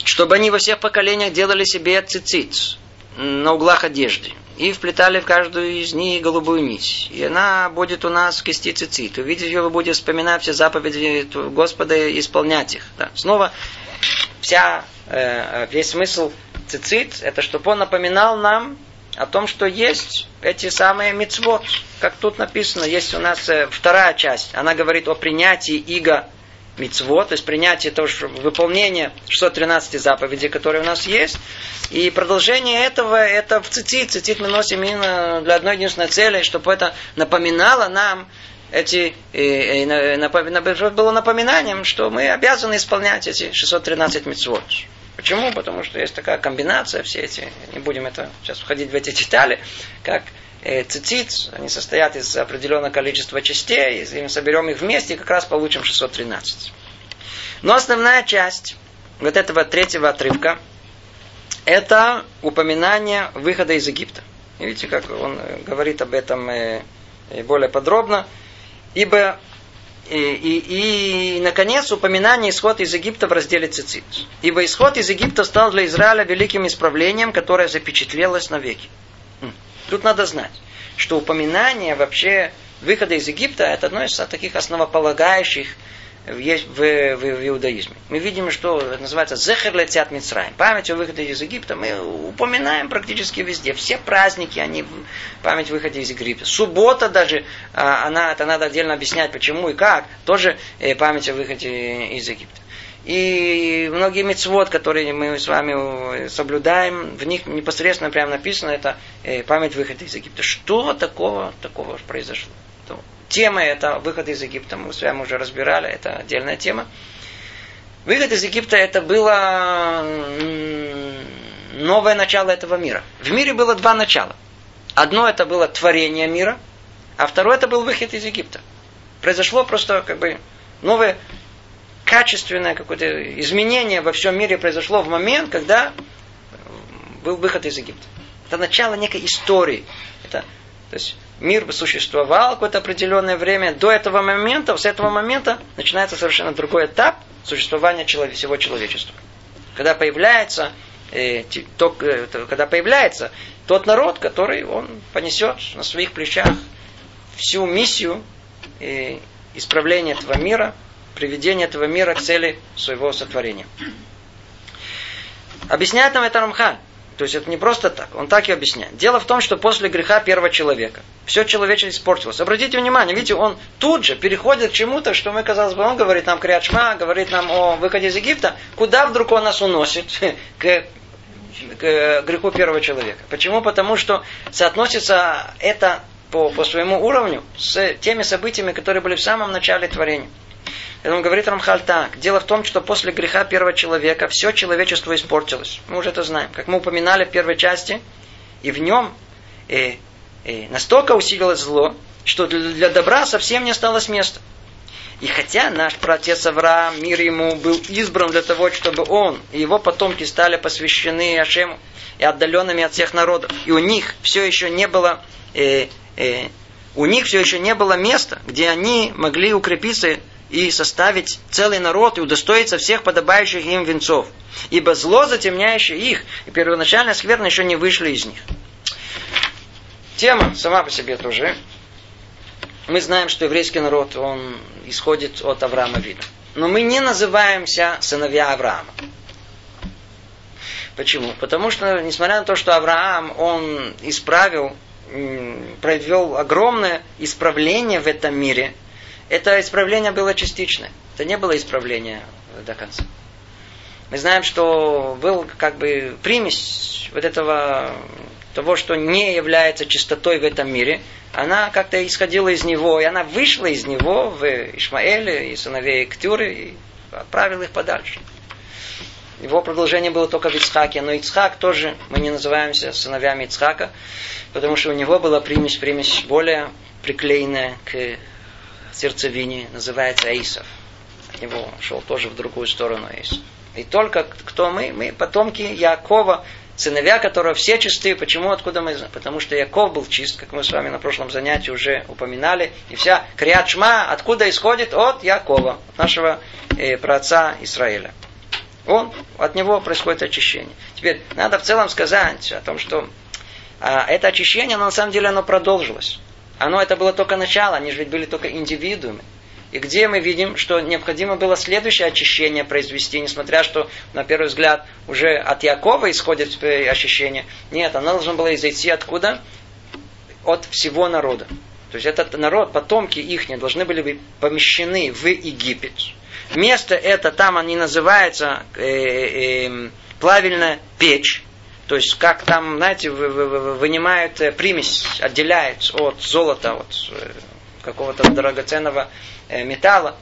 чтобы они во всех поколениях делали себе цицит на углах одежды. И вплетали в каждую из них голубую нить. И она будет у нас кисти цицит. Увидев ее, вы будете вспоминать все заповеди Господа и исполнять их. Да. Снова вся, э, весь смысл цицит, это чтобы он напоминал нам о том, что есть эти самые мицвод. Как тут написано, есть у нас э, вторая часть. Она говорит о принятии иго мицвод, то есть принятие того, что выполнение 613 заповедей, которые у нас есть. И продолжение этого, это в цицит. Цицит мы носим именно для одной единственной цели, чтобы это напоминало нам эти, и, и, было напоминанием, что мы обязаны исполнять эти 613 мецвод. Почему? Потому что есть такая комбинация, все эти, не будем это сейчас входить в эти детали, как цицит, они состоят из определенного количества частей, если мы соберем их вместе, как раз получим 613. Но основная часть вот этого третьего отрывка, это упоминание выхода из Египта. видите, как он говорит об этом э, э, более подробно. Ибо и, и, и, наконец, упоминание исход из Египта в разделе Цицит. Ибо исход из Египта стал для Израиля великим исправлением, которое запечатлелось навеки. Тут надо знать, что упоминание вообще выхода из Египта это одно из таких основополагающих есть в, в, в иудаизме. Мы видим, что называется зехер летят Мицраем. Память о выходе из Египта мы упоминаем практически везде. Все праздники, они память о выходе из Египта. Суббота даже, а, она, это надо отдельно объяснять, почему и как, тоже э, память о выходе из Египта. И многие мецвод, которые мы с вами соблюдаем, в них непосредственно прямо написано, это э, память выхода из Египта. Что такого, такого произошло? Тема это выход из Египта, мы с вами уже разбирали, это отдельная тема. Выход из Египта это было новое начало этого мира. В мире было два начала. Одно это было творение мира, а второе это был выход из Египта. Произошло просто как бы новое качественное какое-то изменение во всем мире произошло в момент, когда был выход из Египта. Это начало некой истории. Это, то есть мир существовал какое-то определенное время. До этого момента, с этого момента начинается совершенно другой этап существования всего человечества. Когда появляется, э, то, э, когда появляется тот народ, который он понесет на своих плечах всю миссию э, исправления этого мира, приведения этого мира к цели своего сотворения. Объясняет нам это Рамхан. То есть это не просто так, он так и объясняет. Дело в том, что после греха первого человека все человечество испортилось. Обратите внимание, видите, он тут же переходит к чему-то, что мы, казалось бы, он говорит нам Криачма, говорит нам о выходе из Египта. Куда вдруг он нас уносит? <laughs> К, к греху первого человека. Почему? Потому что соотносится это по, по своему уровню с теми событиями, которые были в самом начале творения. Это он говорит Рамхаль так. Дело в том, что после греха первого человека все человечество испортилось. Мы уже это знаем. Как мы упоминали в первой части, и в нем э, э, настолько усилилось зло, что для добра совсем не осталось места. И хотя наш праотец Авраам, мир ему, был избран для того, чтобы он и его потомки стали посвящены Ашему и отдаленными от всех народов, и у них все еще не было э, э, у них все еще не было места, где они могли укрепиться и составить целый народ и удостоиться всех подобающих им венцов. Ибо зло, затемняющее их, и первоначальная скверна еще не вышли из них. Тема сама по себе тоже мы знаем, что еврейский народ, он исходит от Авраама Вина. Но мы не называемся сыновья Авраама. Почему? Потому что, несмотря на то, что Авраам, он исправил, провел огромное исправление в этом мире, это исправление было частичное. Это не было исправление до конца. Мы знаем, что был как бы примесь вот этого того, что не является чистотой в этом мире, она как-то исходила из него, и она вышла из него в Ишмаэле и сыновей Ктюры и отправила их подальше. Его продолжение было только в Ицхаке, но Ицхак тоже, мы не называемся сыновьями Ицхака, потому что у него была примесь, примесь более приклеенная к сердцевине, называется Аисов. От него шел тоже в другую сторону Аисов. И только кто мы? Мы потомки Якова, сыновья которого все чистые. Почему? Откуда мы? Потому что Яков был чист, как мы с вами на прошлом занятии уже упоминали. И вся Криачма откуда исходит? От Якова, нашего э, праотца Израиля. Он, от него происходит очищение. Теперь надо в целом сказать о том, что а, это очищение, оно на самом деле оно продолжилось. Оно это было только начало, они же ведь были только индивидуумы. И где мы видим, что необходимо было следующее очищение произвести, несмотря что, на первый взгляд, уже от Якова исходит очищение. Нет, оно должно было изойти откуда? От всего народа. То есть этот народ, потомки их должны были быть помещены в Египет. Место это, там они называются э, э, плавильная печь. То есть, как там, знаете, вынимают э, примесь, отделяют от золота, от э, какого-то драгоценного Э, металла,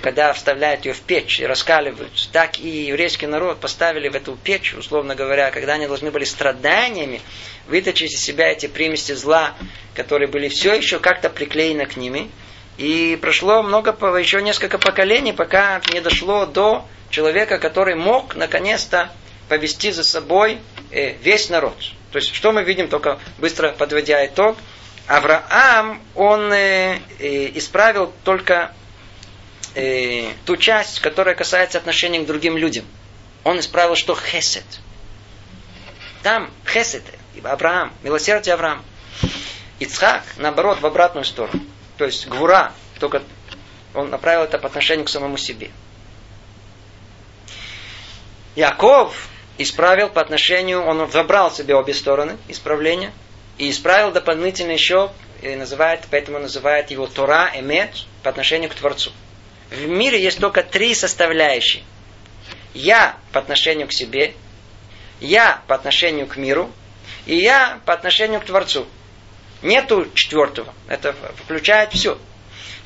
когда вставляют ее в печь и раскаливают, так и еврейский народ поставили в эту печь, условно говоря, когда они должны были страданиями вытащить из себя эти примеси зла, которые были все еще как-то приклеены к ними. И прошло много, еще несколько поколений, пока не дошло до человека, который мог наконец-то повести за собой э, весь народ. То есть, что мы видим, только быстро подводя итог – Авраам, он э, э, исправил только э, ту часть, которая касается отношений к другим людям. Он исправил, что хесед. Там хесед, Авраам, милосердие Авраам. Ицхак, наоборот, в обратную сторону. То есть гвура, только он направил это по отношению к самому себе. Яков исправил по отношению, он забрал себе обе стороны исправления – и исправил дополнительно еще, и называет, поэтому называют его Тора, Эмет, по отношению к Творцу. В мире есть только три составляющие. Я по отношению к себе, я по отношению к миру, и я по отношению к Творцу. Нету четвертого. Это включает все.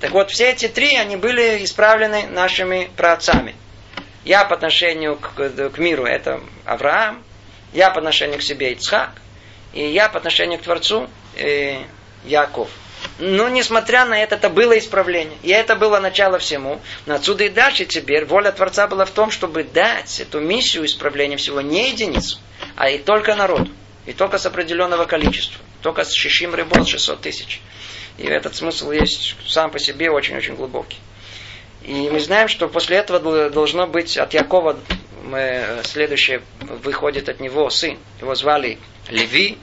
Так вот, все эти три, они были исправлены нашими праотцами. Я по отношению к, к миру, это Авраам. Я по отношению к себе Ицхак и я по отношению к Творцу э, Яков. Но, несмотря на это, это было исправление. И это было начало всему. Но отсюда и дальше теперь воля Творца была в том, чтобы дать эту миссию исправления всего не единицу, а и только народу. И только с определенного количества. Только с шишим рыбот 600 тысяч. И этот смысл есть сам по себе очень-очень глубокий. И мы знаем, что после этого должно быть от Якова мы, следующее выходит от него сын. Его звали Леви.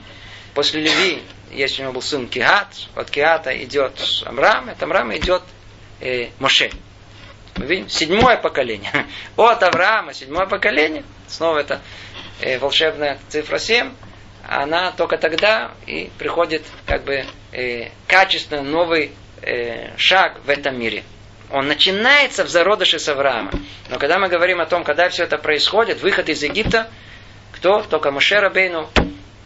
После Леви есть у него был сын Киат. От Киата идет Амрам. От Амрама идет э, Моше. Мы видим седьмое поколение. <laughs> От Авраама седьмое поколение. Снова это э, волшебная цифра 7. Она только тогда и приходит как бы э, качественно новый э, шаг в этом мире. Он начинается в зародыше с Авраама. Но когда мы говорим о том, когда все это происходит, выход из Египта, кто? Только Мушер Бейну,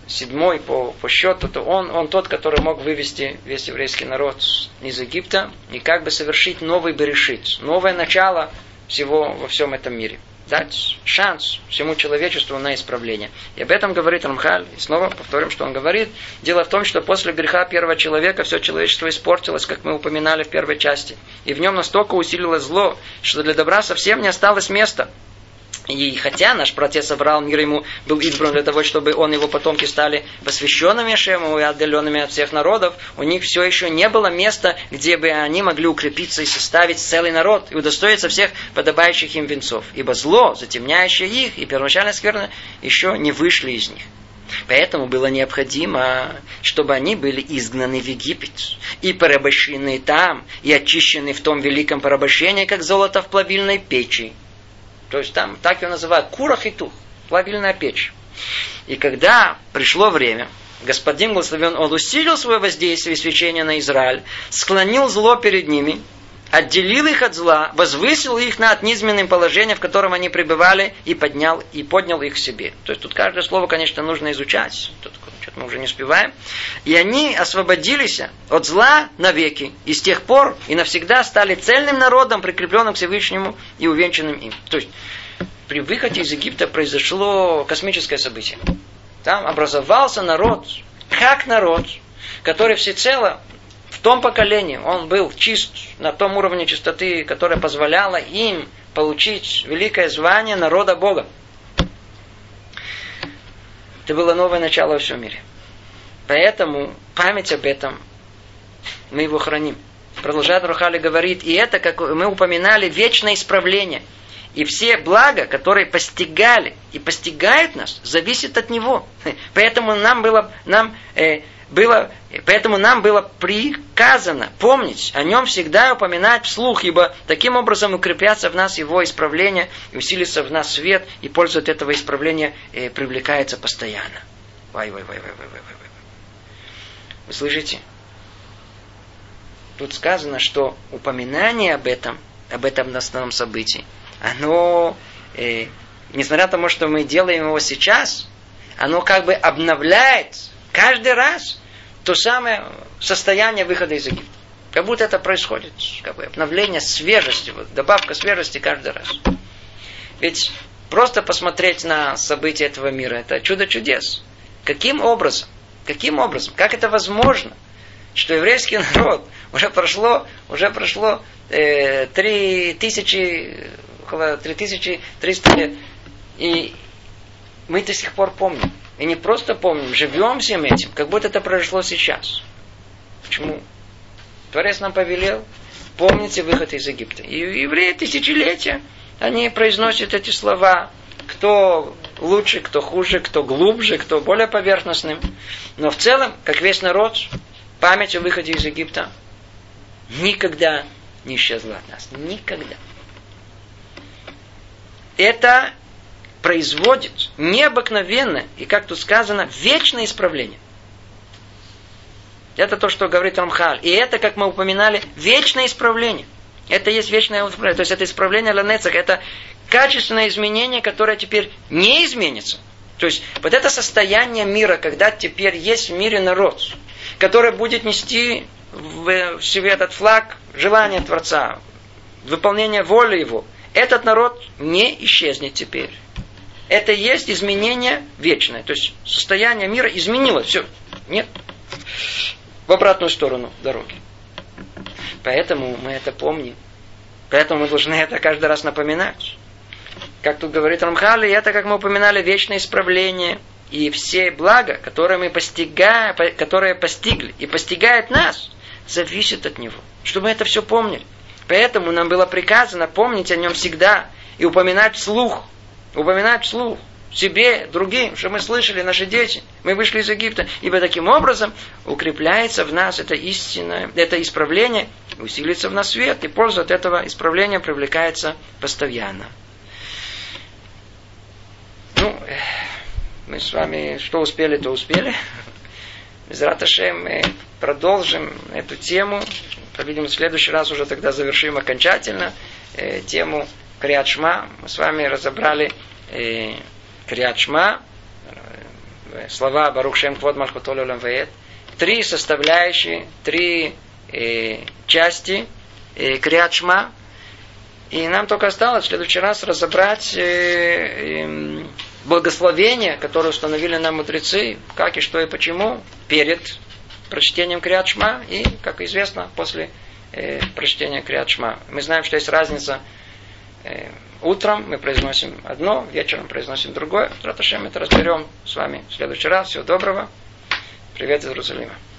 седьмой по, по счету, то он, он тот, который мог вывести весь еврейский народ из Египта и как бы совершить новый Берешит, новое начало всего во всем этом мире дать шанс всему человечеству на исправление. И об этом говорит Рамхаль. И снова повторим, что он говорит. Дело в том, что после греха первого человека все человечество испортилось, как мы упоминали в первой части. И в нем настолько усилилось зло, что для добра совсем не осталось места. И хотя наш протец Авраам, мир ему, был избран для того, чтобы он и его потомки стали посвященными Шему и отдаленными от всех народов, у них все еще не было места, где бы они могли укрепиться и составить целый народ и удостоиться всех подобающих им венцов. Ибо зло, затемняющее их, и первоначальная скверна, еще не вышли из них. Поэтому было необходимо, чтобы они были изгнаны в Египет и порабощены там, и очищены в том великом порабощении, как золото в плавильной печи. То есть там так ее называют курах и тух, плавильная печь. И когда пришло время, господин благословен, он усилил свое воздействие и свечение на Израиль, склонил зло перед ними, отделил их от зла, возвысил их над низменным положением, в котором они пребывали, и поднял, и поднял их к себе. То есть тут каждое слово, конечно, нужно изучать. Тут что-то мы уже не успеваем. И они освободились от зла навеки. И с тех пор и навсегда стали цельным народом, прикрепленным к Всевышнему и увенчанным им. То есть при выходе из Египта произошло космическое событие. Там образовался народ, как народ, который всецело том поколении он был чист на том уровне чистоты, которая позволяла им получить великое звание народа Бога. Это было новое начало во всем мире. Поэтому память об этом мы его храним. Продолжает Рухали говорит, и это, как мы упоминали, вечное исправление. И все блага, которые постигали и постигают нас, зависят от него. <laughs> Поэтому нам было, нам, э, было, поэтому нам было приказано помнить о нем всегда упоминать вслух, ибо таким образом укрепятся в нас его исправление, и усилится в нас свет, и польза от этого исправления э, привлекается постоянно. Вай, вай, вай, вай, вай, вай, вай. Вы слышите? Тут сказано, что упоминание об этом, об этом основном событии, оно, э, несмотря на то, что мы делаем его сейчас, оно как бы обновляет каждый раз то самое состояние выхода из Египта. Как будто это происходит. Как бы обновление свежести, вот, добавка свежести каждый раз. Ведь просто посмотреть на события этого мира, это чудо чудес. Каким образом? Каким образом? Как это возможно? Что еврейский <laughs> народ уже прошло, уже прошло э, три тысячи, около три тысячи триста лет. И мы до сих пор помним. И не просто помним, живем всем этим, как будто это произошло сейчас. Почему? Творец нам повелел, помните выход из Египта. И евреи тысячелетия, они произносят эти слова, кто лучше, кто хуже, кто глубже, кто более поверхностным. Но в целом, как весь народ, память о выходе из Египта никогда не исчезла от нас. Никогда. Это производит необыкновенное, и как тут сказано, вечное исправление. Это то, что говорит Рамхаль. И это, как мы упоминали, вечное исправление. Это есть вечное исправление. То есть это исправление Ланецах. Это качественное изменение, которое теперь не изменится. То есть вот это состояние мира, когда теперь есть в мире народ, который будет нести в себе этот флаг желания Творца, выполнение воли его, этот народ не исчезнет теперь это есть изменение вечное. То есть состояние мира изменилось. Все. Нет. В обратную сторону дороги. Поэтому мы это помним. Поэтому мы должны это каждый раз напоминать. Как тут говорит Рамхали, это, как мы упоминали, вечное исправление. И все блага, которые мы постигаем, которые постигли и постигает нас, зависят от него. Чтобы мы это все помнили. Поэтому нам было приказано помнить о нем всегда и упоминать вслух упоминать вслух себе, другим, что мы слышали, наши дети, мы вышли из Египта, ибо таким образом укрепляется в нас это истинное, это исправление, усилится в нас свет, и польза от этого исправления привлекается постоянно. Ну, мы с вами что успели, то успели. Раташем мы продолжим эту тему. По-видимому, в следующий раз уже тогда завершим окончательно э, тему Криачма. Мы с вами разобрали э, Криачма, э, слова Барух Шем Квод Малхутолю Веет. Три составляющие, три э, части э, Криачма. И нам только осталось в следующий раз разобрать э, э, благословение, которое установили нам мудрецы, как и что и почему, перед прочтением Криачма и, как известно, после э, прочтения Криачма. Мы знаем, что есть разница утром мы произносим одно, вечером произносим другое. Раташем это разберем с вами в следующий раз. Всего доброго. Привет из Иерусалима.